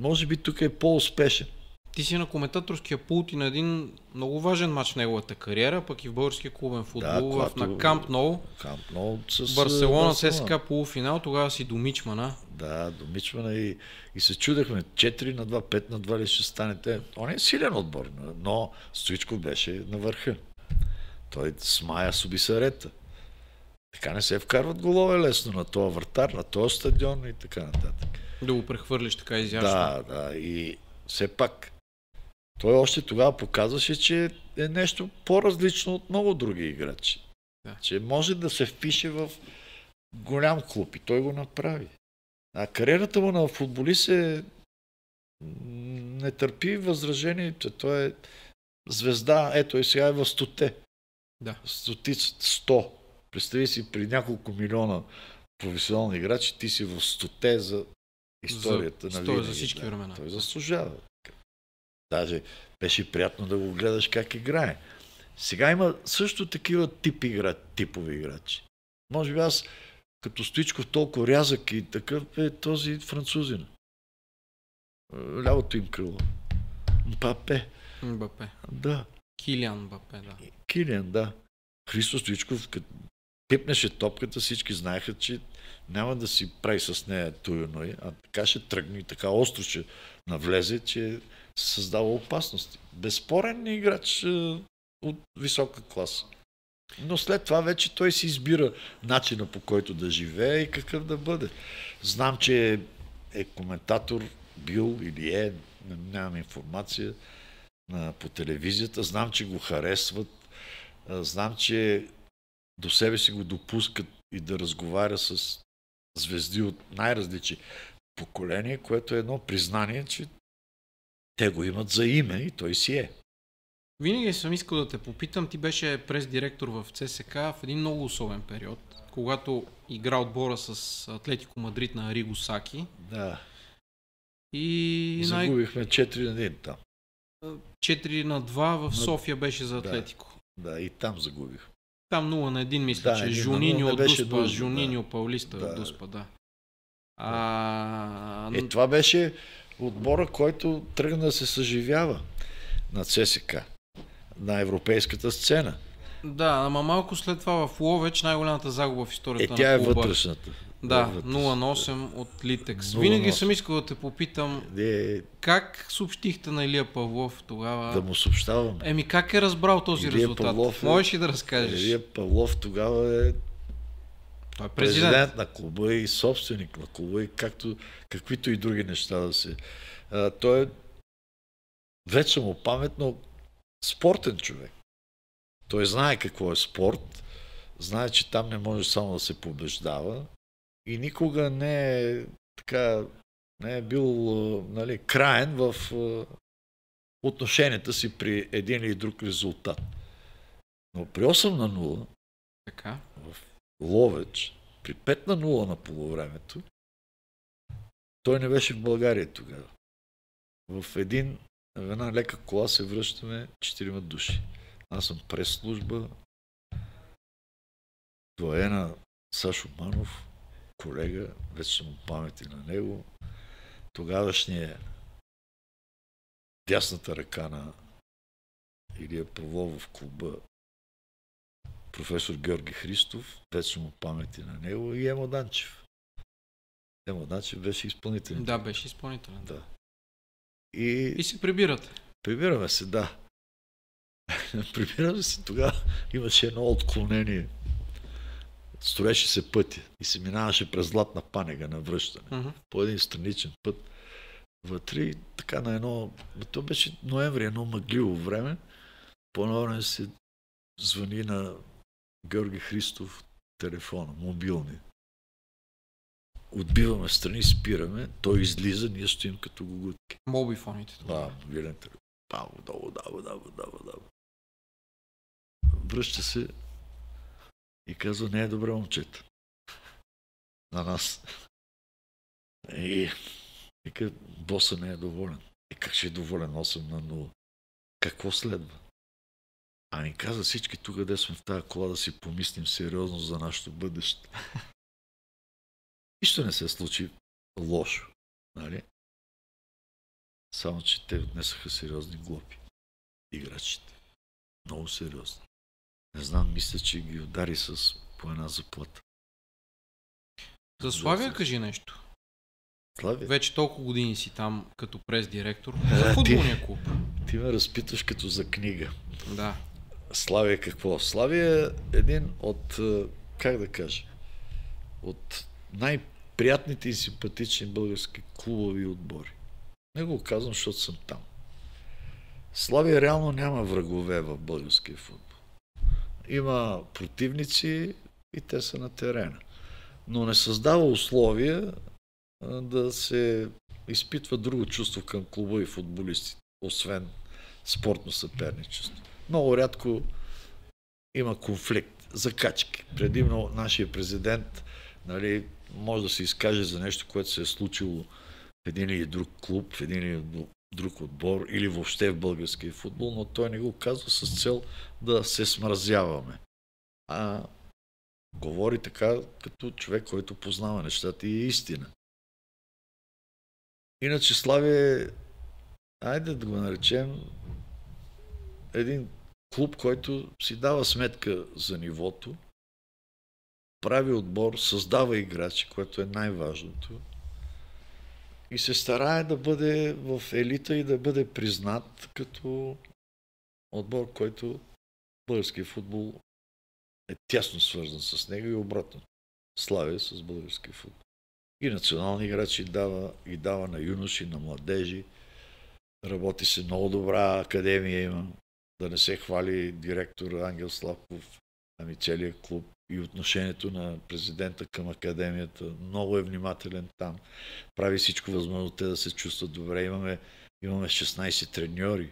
Може би тук е по-успешен. Ти си на коментаторския пулт и на един много важен матч в неговата кариера, пък и в българския клубен футбол, в, когато- на Камп Ноу. Камп Но с Барселона. ЦСКА полуфинал, тогава си до Мичмана. Да, до Мичмана и, и се чудехме 4 на 2, 5 на 2 ли ще станете. Он е силен отбор, но Стоичков беше на върха. Той смая Субисарета. Така не се вкарват голове лесно на този вратар, на този стадион и така нататък. Да го прехвърлиш така изящно. Да, да. И все пак, той още тогава показваше, че е нещо по-различно от много други играчи. Да. Че може да се впише в голям клуб и той го направи. А кариерата му на футболист е не търпи възражение, че той е звезда. Ето и сега е в стоте. Да. Сто. Представи си при няколко милиона професионални играчи, ти си в стоте за историята За- на сто е за винаги, всички времена. Той заслужава. Даже беше приятно да го гледаш как играе. Сега има също такива тип игра, типови играчи. Може би аз, като Стоичков толкова рязък и такъв е този французин. Лявото им крило. Мбапе. Мбапе. Да. Килиан Мбапе, да. Килиан, да. Христо Стоичков, като пипнеше топката, всички знаеха, че няма да си прави с нея туйоной, а така ще тръгне и така остро ще навлезе, че създава опасности. Безспорен играч е, от висока класа. Но след това вече той си избира начина по който да живее и какъв да бъде. Знам, че е, коментатор, бил или е, нямам информация, по телевизията. Знам, че го харесват. Знам, че до себе си го допускат и да разговаря с звезди от най-различни поколения, което е едно признание, че те го имат за име и той си е. Винаги съм искал да те попитам, ти беше прес-директор в ЦСК в един много особен период, когато игра отбора с Атлетико Мадрид на Риго Саки Да. и Загубихме 4 на 1 там. 4 на 2 в На- София беше за Да. Атлетико. Да, и там загубих. Там 0 на 1 мисля, Да, че Жуниньо от Дуспа, Жуниньо Паулиста Да. от Дуспа, да. А, Е, това беше отбора, който тръгна да се съживява на ЦСК, на европейската сцена. Да, ама малко след това в Ловеч най-голямата загуба в Е, историята тя е на клуба. вътрешната. Да, Вътрешната. 0 на 8 от Литекс. 0 на Винаги 8. съм искал да те попитам Е, как съобщихте на Илия Павлов тогава? да му съобщаваме. Еми как е разбрал този Илия резултат? Павлов е- Можеш ли да разкажеш? Илия Павлов тогава е Той е президент. президент на клуба и собственик на клуба и както, каквито и други неща да се. А, той е вече му памет, но спортен човек. Той знае какво е спорт, знае, че там не може само да се побеждава и никога не е така, не е бил нали, краен в отношенията си при един или друг резултат. Но при 8 на 0 Така. в Ловеч, при 5 на 0 на полувремето, той не беше в България тогава. В един, в една лека кола се връщаме четирима души. Аз съм прес-служба, двоена Сашо Манов, колега, вече съм памети на него, тогавашния дясната ръка на Илия Павлов в клуба професор Георги Христов, вече му памети на него и Емо Данчев. Емо Данчев беше изпълнителен. Да, беше изпълнителен. Да. И, И се прибирате. прибираме се, да. прибираме се, тогава имаше едно отклонение. Строеше се пътя и се минаваше през Златна панега на връщане. Мгм. По един страничен път вътре и така на едно... То беше ноември, едно мъгливо време. По едно време се звъни на Георги Христов телефона, мобилни. Отбиваме страни, спираме, той излиза, ние стоим като гугутки. Мобифоните. Да, мобилен телефон. Паво, да, да, да, да, да. Връща се и казва, не е добре момчета. На нас. И вика, боса не е доволен. И как ще е доволен 8 на 0? Какво следва? Ами каза всички тук, къде сме в тази кола, да си помислим сериозно за нашето бъдеще. Нищо не се случи лошо. Нали? Само, че те отнесаха сериозни глупи. Играчите. Много сериозно. Не знам, мисля, че ги удари с по една заплата. За Славия кажи нещо. Славия? Вече толкова години си там като прес-директор. За футболния клуб. Ти ме разпиташ като за книга. Да. Славия какво? Славия е един от, е, как да кажа, от най-приятните и симпатични български клубови отбори. Не го казвам, защото съм там. Славия реално няма врагове в българския футбол. Има противници и те са на терена. Но не създава условия да се изпитва друго чувство към клуба и футболистите, освен спортно съперничество. Много рядко има конфликт, закачки. Предимно нашия президент нали, може да се изкаже за нещо, което се е случило в един или друг клуб, в един или друг отбор или въобще в българския футбол, но той не го казва с цел да се смразяваме. А говори така като човек, който познава нещата и е истина. Иначе Славия е, айде да го наречем, един клуб, който си дава сметка за нивото, прави отбор, създава играчи, което е най-важното и се старае да бъде в елита и да бъде признат като отбор, който българския футбол е тясно свързан с него и обратно. Славя с българския футбол. И национални играчи дава, и дава на юноши, на младежи. Работи се много добра академия има. Да не се хвали директор Ангел Славков, ами целият клуб и отношението на президента към академията. Много е внимателен там. Прави всичко възможно те да се чувстват добре. Имаме, имаме 16 треньори,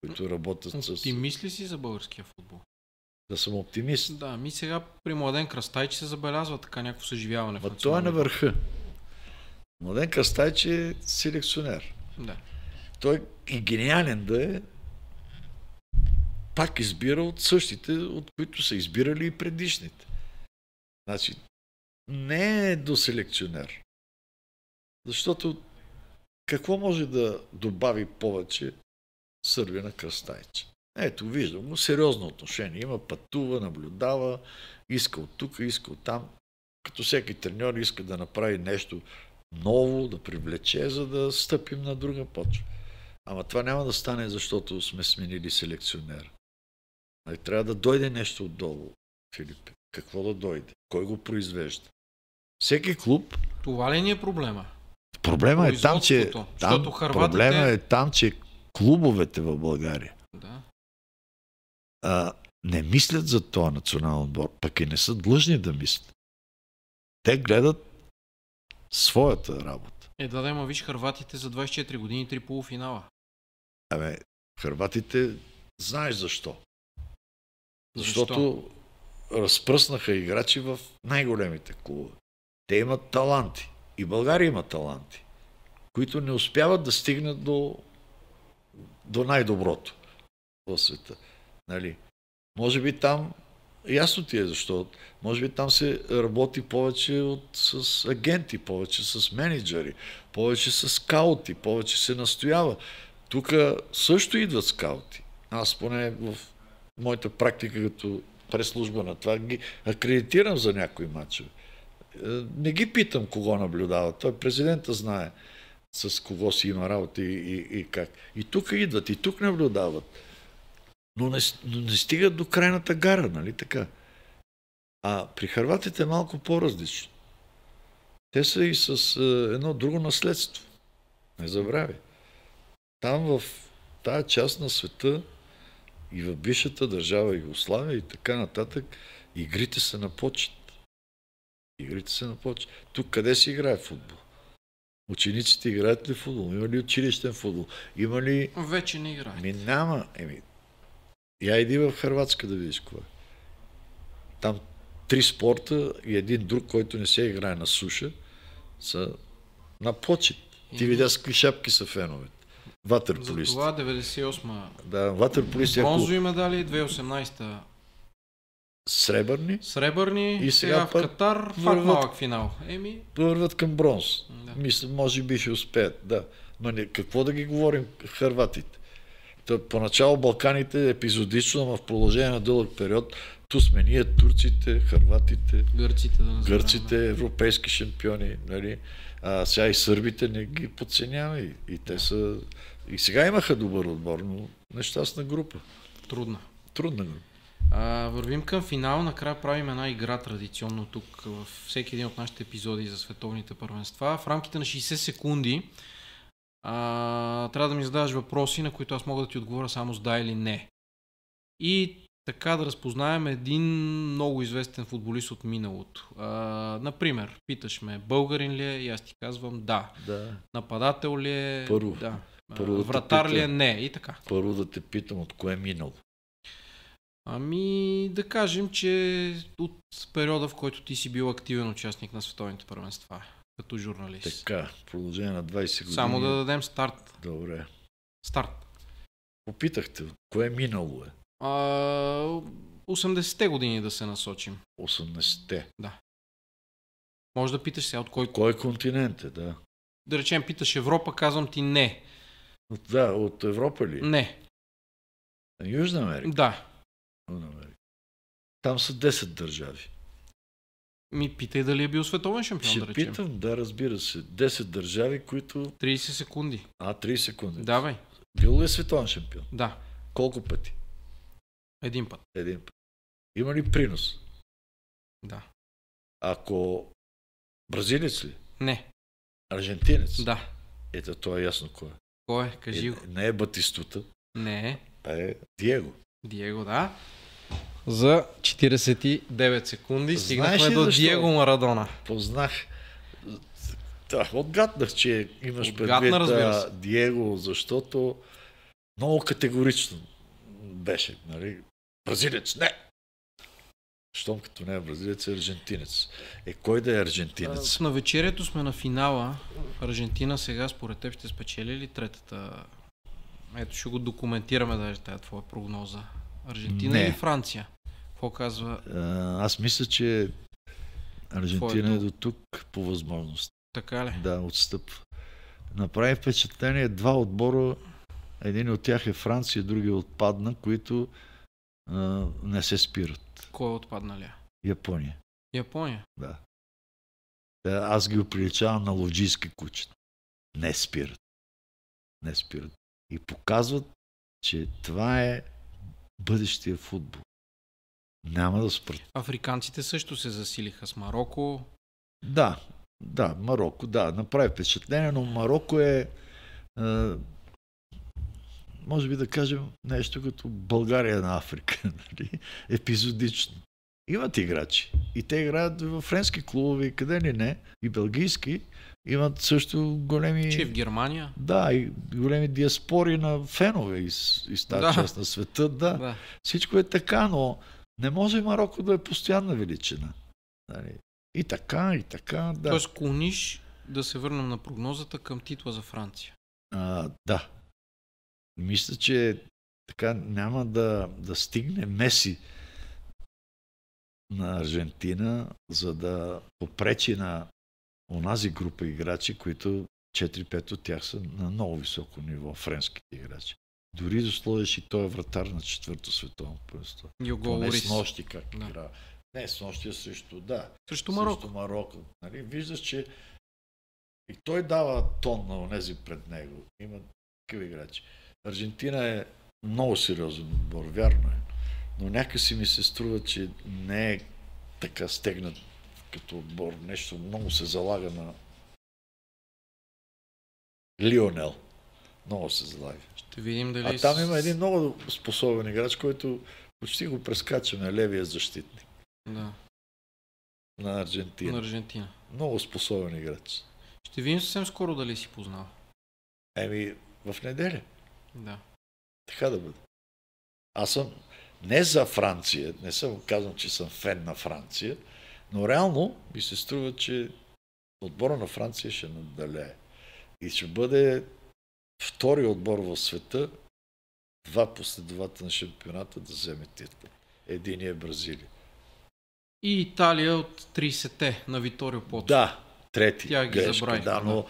които работят с... Ти мисли си за българския футбол? Да съм оптимист. Да, ми сега при Младен Кръстайч се забелязва така някакво съживяване. Ма той е на върха. Младен Кръстайч е селекционер. Да. Той и гениален да е, пак избира от същите, от които са избирали и предишните. Значи, не е до селекционер. Защото какво може да добави повече Сърбия на Кръстайче? Ето, виждам му сериозно отношение. Има пътува, наблюдава, иска от тук, иска от там. Като всеки треньор иска да направи нещо ново, да привлече, за да стъпим на друга почва. Ама това няма да стане, защото сме сменили селекционер. Нали, трябва да дойде нещо отдолу, Филип. Какво да дойде? Кой го произвежда? Всеки клуб... Това ли ни е проблема? Проблема е там, че... Там, проблема е там, че клубовете в България да. а, не мислят за този национален отбор, пък и не са длъжни да мислят. Те гледат своята работа. Е, да, да, ма виж Харватите за 24 години три полуфинала. Абе, Харватите знаеш защо. Защото Защо? разпръснаха играчи в най-големите клубове. Те имат таланти. И България има таланти, които не успяват да стигнат до, до най-доброто в света. Нали? Може би там, ясно ти е защо, може би там се работи повече от, с агенти, повече с менеджери, повече с скаути, повече се настоява. Тук също идват скаути. Аз поне в моята практика като преслужба на това, ги акредитирам за някои матчове. Е, не ги питам кого наблюдава. Той президента знае с кого си има работа и, и, и как. И тук идват, и тук наблюдават. Но не, но не стигат до крайната гара, нали така? А при харватите е малко по-различно. Те са и с е, едно друго наследство. Не забравяй. Там в тази част на света И в бившата държава Югославия и така нататък игрите са на почет. Игрите са на почет. Тук къде се играе футбол? Учениците играят ли футбол? Има ли училищен футбол? Има ли... Вече не играят. Ми няма. Еми, я иди в Хрватска да видиш какво е. Там три спорта и един друг, който не се играе на суша, са на почет. Ти видя с какви шапки са феновете. За Ватерполисти. това 98-ма Да, ватерполисти, ако бронзови медали, 2018-та сребърни, сребърни, И сега сега в Катар, пак малък финал. Еми, върват към бронз. Да. Мисля, може би ще успеят, да. Но не, какво да ги говорим хърватите? Та, поначало Балканите епизодично, ама в продължение на дълъг период, ту сме ние, турците, хърватите, гърците да забравяме. гърците, европейски шампиони, нали? А сега и сърбите не ги подценява и, и те са... И сега имаха добър отбор, но нещастна група. Трудна. Трудна група. А, вървим към финал. Накрая правим една игра традиционно тук в всеки един от нашите епизоди за световните първенства. В рамките на 60 секунди а, трябва да ми задаваш въпроси, на които аз мога да ти отговоря само с да или не. И така да разпознаем един много известен футболист от миналото. А, например, питаш ме, българин ли е? И аз ти казвам да. Да. Нападател ли е? Първо. Да. Първо да Вратар ли е? Не. И така. Първо да те питам от кое е минало. Ами да кажем, че от периода, в който ти си бил активен участник на световните първенства, като журналист. Така, в продължение на 20 години. Само да дадем старт. Добре. Старт. Попитахте, кое е минало е? А, 80-те години да се насочим. 80-те. Може да питаш сега от кой... Кой континент е, да? Да речем, питаш Европа, казвам ти не. От, да, от Европа ли? Не. Южна Америка. Да. Южна Америка. Там са 10 държави. Ми питай дали е бил световен шампион, Ще да речем. питам, да, разбира се. 10 държави, които... 30 секунди. А, 30 секунди. Давай. Бил ли е световен шампион? Да. Колко пъти? Един път. Един път. Има ли принос? Да. Ако бразилец ли? Не. Аржентинец? Да. Ето, то е ясно кой е. Кой е? Кажи е. го. Не е Батистута, Не е. а е Диего. Диего, да. За 49 секунди стигнахме до защо? Диего Марадона. Познах. Да, отгаднах, че имаш Отгадна, предвид. Диего, защото много категорично беше. Нали? Бразилец, не! Щом като не е бразилец, е аржентинец. Е, кой да е аржентинец? А, На вечерието сме на финала. Аржентина сега според теб ще спечели ли третата? Ето ще го документираме даже тази твоя прогноза. Аржентина Не. или Франция? Какво казва А, аз мисля, че Аржентина е до тук по възможност. така ли? Да, отстъпва. Направи впечатление два отбора, един от тях е Франция, другия отпадна, които а, не се спират. Кой е отпадналия? Япония. Япония. Да. Та, Аз ги оприличавам на лоджийски кучета. Не спират. Не спират. И показват, че това е бъдещия футбол. Няма да спрат. Африканците също се засилиха с Марокко. Да, да, Марокко, да, направи впечатление, но Марокко е, е може би да кажем нещо като България на Африка, нали? епизодично. Имат играчи. И те играят в френски клубове, къде ли не, и белгийски. Имат също големи... Че в Германия. Да, и големи диаспори на фенове из, из тази Да. част на света. Да. Да. Всичко е така, но не може Марокко да е постоянна величина. Нали? И така, и така, да. Тоест клониш да се върнем на прогнозата към титла за Франция. А, да. Мисля, че така няма да, да стигне Меси на Аржентина, за да попречи на онази група играчи, които 4-5 от тях са на много високо ниво, френските играчи. Дори да сложиш и той е вратар на четвърто световно първенство. Його Поне Лорис. с нощи как Да. игра. Не, с нощи, срещу, да. Срещу Марокко. Срещу Марокко. Нали? Виждаш, че и той дава тон на онези пред него. Има такива играчи. Аржентина е много сериозен отбор, вярно е. Но някакси ми се струва, че не е така стегнат като отбор. Нещо много се залага на Лионел. Много се залави. Ще видим дали... А там има един много способен играч, който почти го прескачаме, левия защитник Да, на Аржентина. на Аржентина. Много способен играч. Ще видим съвсем скоро дали си познава. Еми, в неделя. Да. Така да бъде. Аз съм не за Франция, не съм казвам, че съм фен на Франция, но реално ми се струва, че отбора на Франция ще надалее. И ще бъде втори отбор в света, два последователни шампионата да вземе титла. Единия е Бразилия. И Италия от 30-те на Виторио Пото. Да, трети. Тя ги грешка, забрави, Да, да.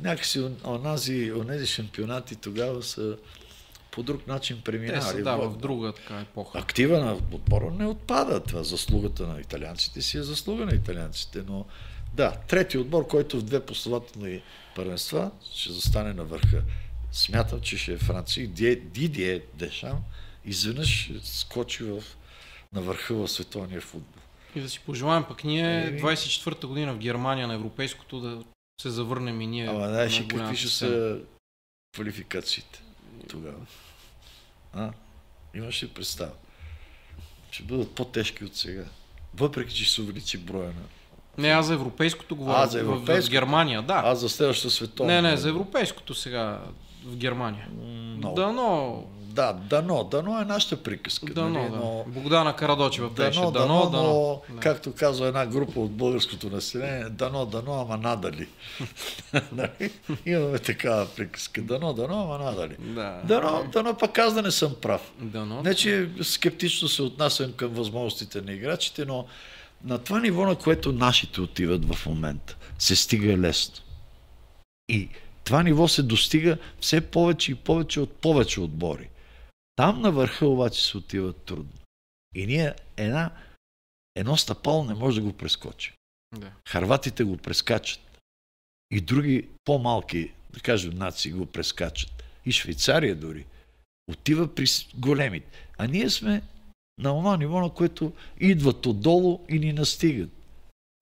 Някакси онази, онези шампионати тогава са по друг начин Те преминали. са, да, в друга така епоха. Актива на отбора не отпада. Това заслугата на италианците си е заслуга на италианците, но да, трети отбор, който в две последователни първенства ще застане на върха. Смятам, че ще е Франция. Дидие, Дешам изведнъж скочи в, на върха в световния футбол. И да си пожелаем пък ние Еми. 24-та година в Германия на европейското да се завърнем и ние. Ама знаеш голямата какви ще са квалификациите тогава? А? Имаш ли представа? Ще бъдат по-тежки от сега. Въпреки, че ще се увеличи броя на... Не, аз за европейското говоря. А, за в- В, европейското? Германия, да. А за следващата световна. не, не, за европейското сега в Германия. Много. Дано. Да, дано. Дано е нашата приказка. Дано, нали? да. но... Богдана Карадочева пеше. Дано, Дано, дано, дано. но, Да. както казва една група от българското население, дано, дано, ама надали. Нали? Имаме такава приказка. Дано, дано, ама надали. Да. Дано, дано пък аз да не съм прав. Дано. Не, че скептично се отнасям към възможностите на играчите, но на това ниво, на което нашите отиват в момента, се стига лесно. И това ниво се достига все повече и повече от повече отбори. Там на върха обаче се отива трудно. И ние една, едно стъпало не може да го прескочи. Да. Харватите го прескачат. И други по-малки, да кажем, нации го прескачат. И Швейцария дори. Отива при големите. А ние сме на това ниво, на което идват отдолу и ни настигат.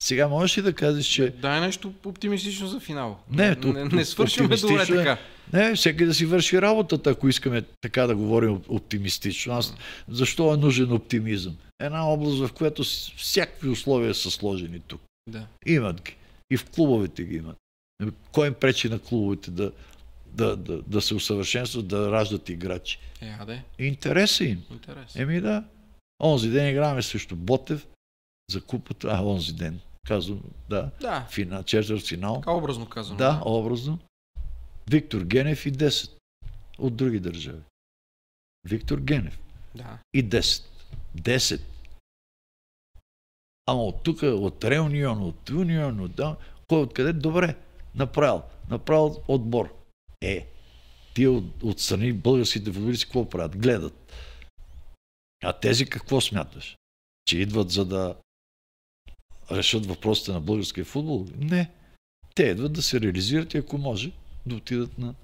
Сега можеш ли да кажеш, че Дай нещо оптимистично за финал. Не, не, не, не свършваме добре е. така. не, всеки да си върши работата, ако искаме така да говорим оп- оптимистично. Аз, защо е нужен оптимизъм? Една област, в която всякакви условия са сложени тук. Да. Имат ги. И в клубовете ги имат. Кой им пречи на клубовете да, да, да, да се усъвършенстват, да раждат играчи? Е, аде, Интереса им. интересно. Еми да. Онзи ден играме срещу Ботев за купата. А, онзи ден. Казвам, да. Да, Финал, четвърт финал. така образно казвам. Да, образно. Виктор Генев и 10 от други държави. Виктор Генев да. и 10. 10. Ама от тук, от Реунион, от Унион, от да, кой откъде? Добре, направил. Направил отбор. Е, тия от, отстрани българските футболисти какво правят? Гледат. А тези какво смяташ? Че идват за да решат въпросите на българския футбол? Не. Те идват да се реализират и ако може да отидат на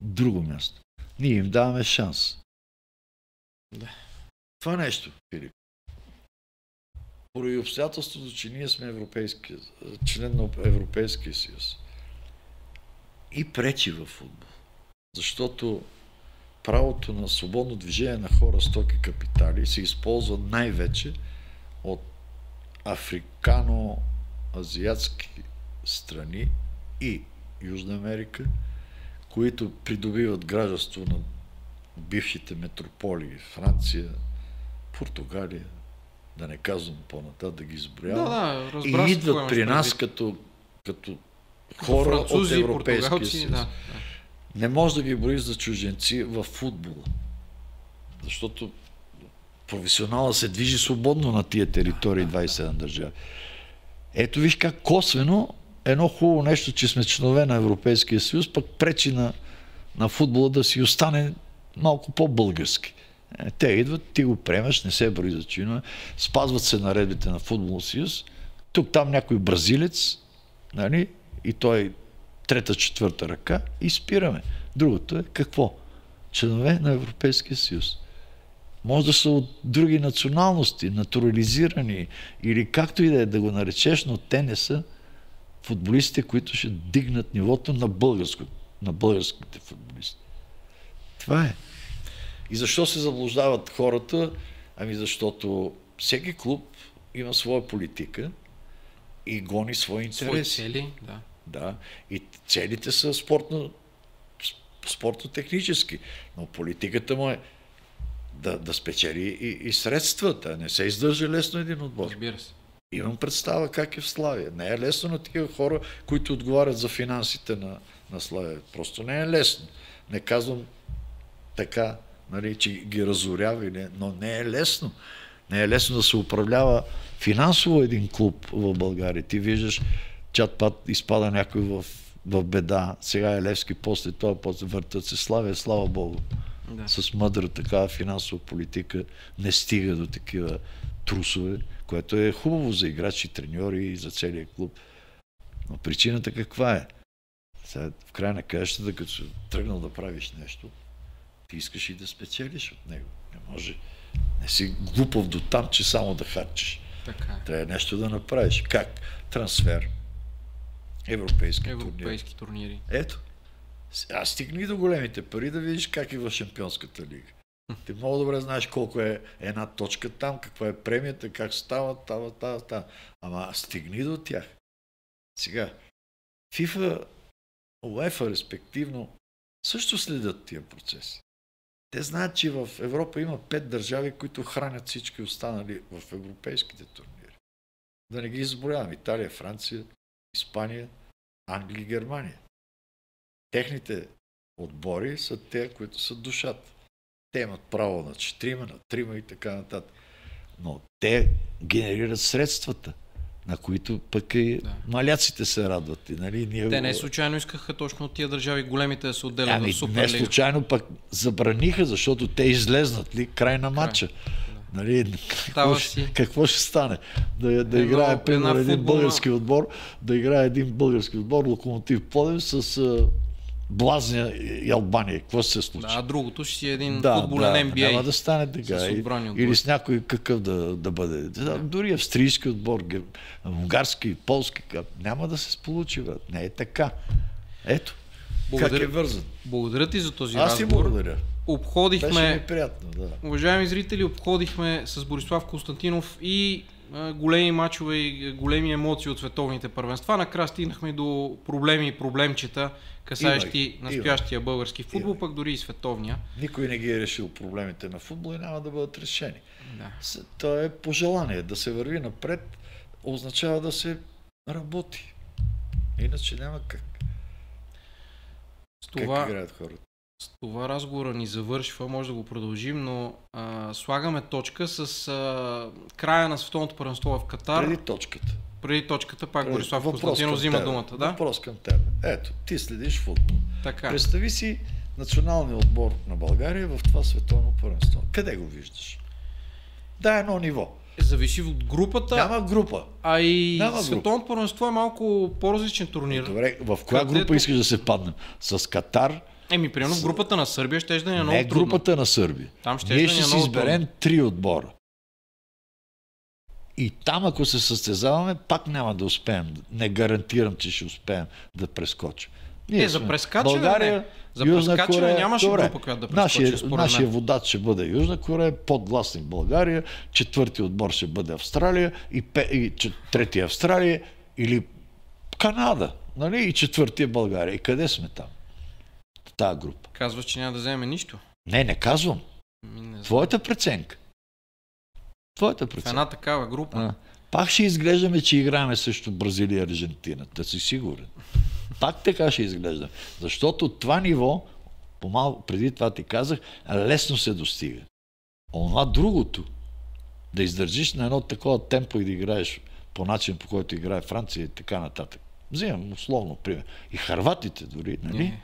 друго място. Ние им даваме шанс. Да. Това нещо, Филип. Поради обстоятелството, че ние сме европейски, член на Европейския съюз. И пречи във футбол. Защото правото на свободно движение на хора, стоки, капитали се използва най-вече от африкано-азиатски страни и Южна Америка, които придобиват гражданство на бившите метрополии Франция, Португалия, да не казвам по-нататък да ги Да, изброявам. да, разбра и идват при нас като, като хора Французи, от Европейския съюз. Да, да. Не може да ги броиш за чужденци в футбола. Защото професионала се движи свободно на тия територии 27 държави. Ето виж как косвено едно хубаво нещо, че сме членове на Европейския съюз, пък пречи на, на футбола да си остане малко по-български. Е, Те идват, ти го приемаш, не се брои за чинове, спазват се наредбите на футболния съюз. Тук там някой бразилец, нали, и той трета, четвърта ръка и спираме. Другото е какво? Членове на Европейския съюз. Може да са от други националности, натурализирани или както и да е да го наречеш, но те не са футболистите, които ще дигнат нивото на българското на българските футболисти. Това е. И защо се заблуждават хората? Ами защото всеки клуб има своя политика и гони свои интереси. Свои цели, да. Да. И целите са спортно, спортно-технически. Но политиката му е да, да спечели и, и средствата. Не се издържа лесно един отбор. Разбира се. Имам представа как е в Славия. Не е лесно на такива хора, които отговарят за финансите на, на Славия. Просто не е лесно. Не казвам така, нали, че ги разорява, или, но не е лесно. Не е лесно да се управлява финансово един клуб в България. Ти виждаш, чат пат изпада някой в, в беда. Сега е Левски, после това, после въртат се Славия, слава Богу. Да. С мъдра такава финансова политика не стига до такива трусове, което е хубаво за играчи, треньори и за целия клуб. Но причината каква е? Сега, в края на краищата, като си тръгнал да правиш нещо, ти искаш и да спечелиш от него. Не може. Не си глупав до там, че само да харчиш. Така е. Трябва нещо да направиш. Как? Трансфер. Европейски. Европейски турнири. Ето. Аз стигни до големите пари да видиш как е в Шампионската лига. Ти много добре знаеш колко е една точка там, каква е премията, как става, става, става, става. Ама стигни до тях. Сега, FIFA, UEFA респективно, също следят тия процеси. Те знаят, че в Европа има пет държави, които хранят всички останали в европейските турнири. Да не ги изброявам. Италия, Франция, Испания, Англия Германия. Техните отбори са те, които са душата. Те имат право на четирима, на трима и така нататък. Но те генерират средствата, на които пък и Да. маляците се радват. И, нали, ние Те не случайно искаха точно от тия държави големите да се отделят Ами, в не Суперлига. случайно пък забраниха, защото те излезнат ли край на матча. Нали, какво, ще, какво ще стане? Да, да Едно- играе, примерно, един футболна- български отбор, да играе един български отбор, Локомотив Плодив с Блазня и Албания. Какво се случи? Да, а другото ще си е един футболен NBA. Няма да стане така. С. Или с някой какъв да, да бъде. Да. Дори австрийски отбор, унгарски, полски, няма да се получи. Бе. Не е така. Ето. Как Благодаря, е вързан. благодаря ти за този Аз ти разговор. благодаря. Беше Обходихме, ми приятно, да. уважаеми зрители, обходихме с Борислав Константинов и големи мачове и големи емоции от световните първенства. Накрая стигнахме до проблеми и проблемчета, касаещи Има ги, настоящия български футбол, пък дори и световния. Никой не ги е решил проблемите на футбола и няма да бъдат решени. Да. То е пожелание да се върви напред, означава да се работи. Иначе няма как. С Как това, играят хората. С това разговора ни завършва, може да го продължим, но а, слагаме точка с а, края на световното първенство в Катар. Преди точката. Преди точката пак Преди- Борислав Константинов взима тебе. думата. Да? Въпрос към теб. Ето, ти следиш футбол. Така. Представи си националния отбор на България в това световно първенство. Къде го виждаш? Да, едно ниво. Зависи от групата, Няма група. а и Няма световното първенство е малко по-различен турнир. Добре, в коя група искаш да се паднем? С Катар, Еми, примерно в групата на Сърбия ще да ни е много не трудно. групата на Сърбия. Там ще Ние да ни ще е си изберем три отбора. И там, ако се състезаваме, пак няма да успеем. Не гарантирам, че ще успеем да прескочим. Ние Е, за прескачане България, не. За Южна прескачане Корея. нямаше Добре. група, която да прескочи, Нашия, нашия водач ще бъде Южна Корея, подгласник България, четвърти отбор ще бъде Австралия и, пе, и трети Австралия или Канада. Нали? И четвърти е България. И къде сме там? В тази група. Казваш, че няма да вземе нищо. Не, не казвам. Ми, не знам. Твоята преценка. Твоята В преценка. една такава група. А, пак ще изглеждаме, че играем също Бразилия и Аржентина. Да си сигурен. Пак така ще изглежда. Защото това ниво, помал, преди това ти казах, лесно се достига. Онова другото, да издържиш на едно такова темпо и да играеш по начин, по който играе Франция и така нататък. Взимам условно пример. И харватите дори, нали? Е,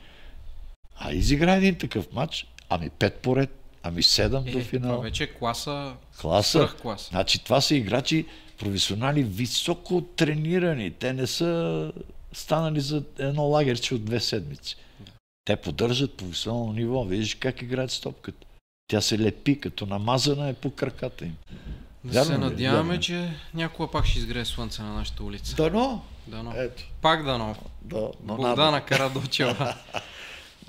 А изиграй един такъв матч, ами пет поред, ами седем до е, това финала. вече е класа, Класа. класа. Значи това са играчи професионали, високо тренирани. Те не са станали за едно лагерче от две седмици. Те поддържат професионално ниво. Виждаш как играят с топката. Тя се лепи, като намазана е по краката им. Да Вярно се ли е? надяваме, Вярно е. че някога пак ще изгрее слънце на нашата улица. Дано. Дано. Ето. Пак дано. Да, но Богдана Карадочева.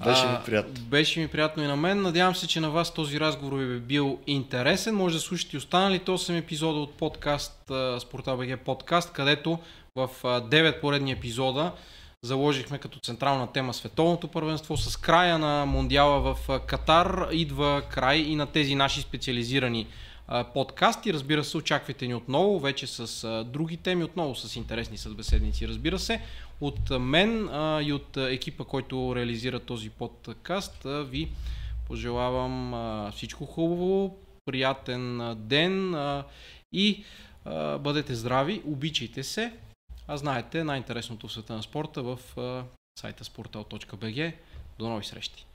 Беше ми приятно. Беше ми приятно и на мен. Надявам се, че на вас този разговор ви е бил интересен. Може да слушате и останалите 8 епизода от подкаст БГ подкаст, където в 9 поредни епизода заложихме като централна тема световното първенство. С края на Мондиала в Катар идва край и на тези наши специализирани подкасти. Разбира се, очаквайте ни отново, вече с други теми, отново с интересни събеседници, разбира се. От мен и от екипа, който реализира този подкаст, ви пожелавам всичко хубаво, приятен ден и бъдете здрави, обичайте се. А знаете най-интересното в света на спорта в сайта sportal.bg. До нови срещи!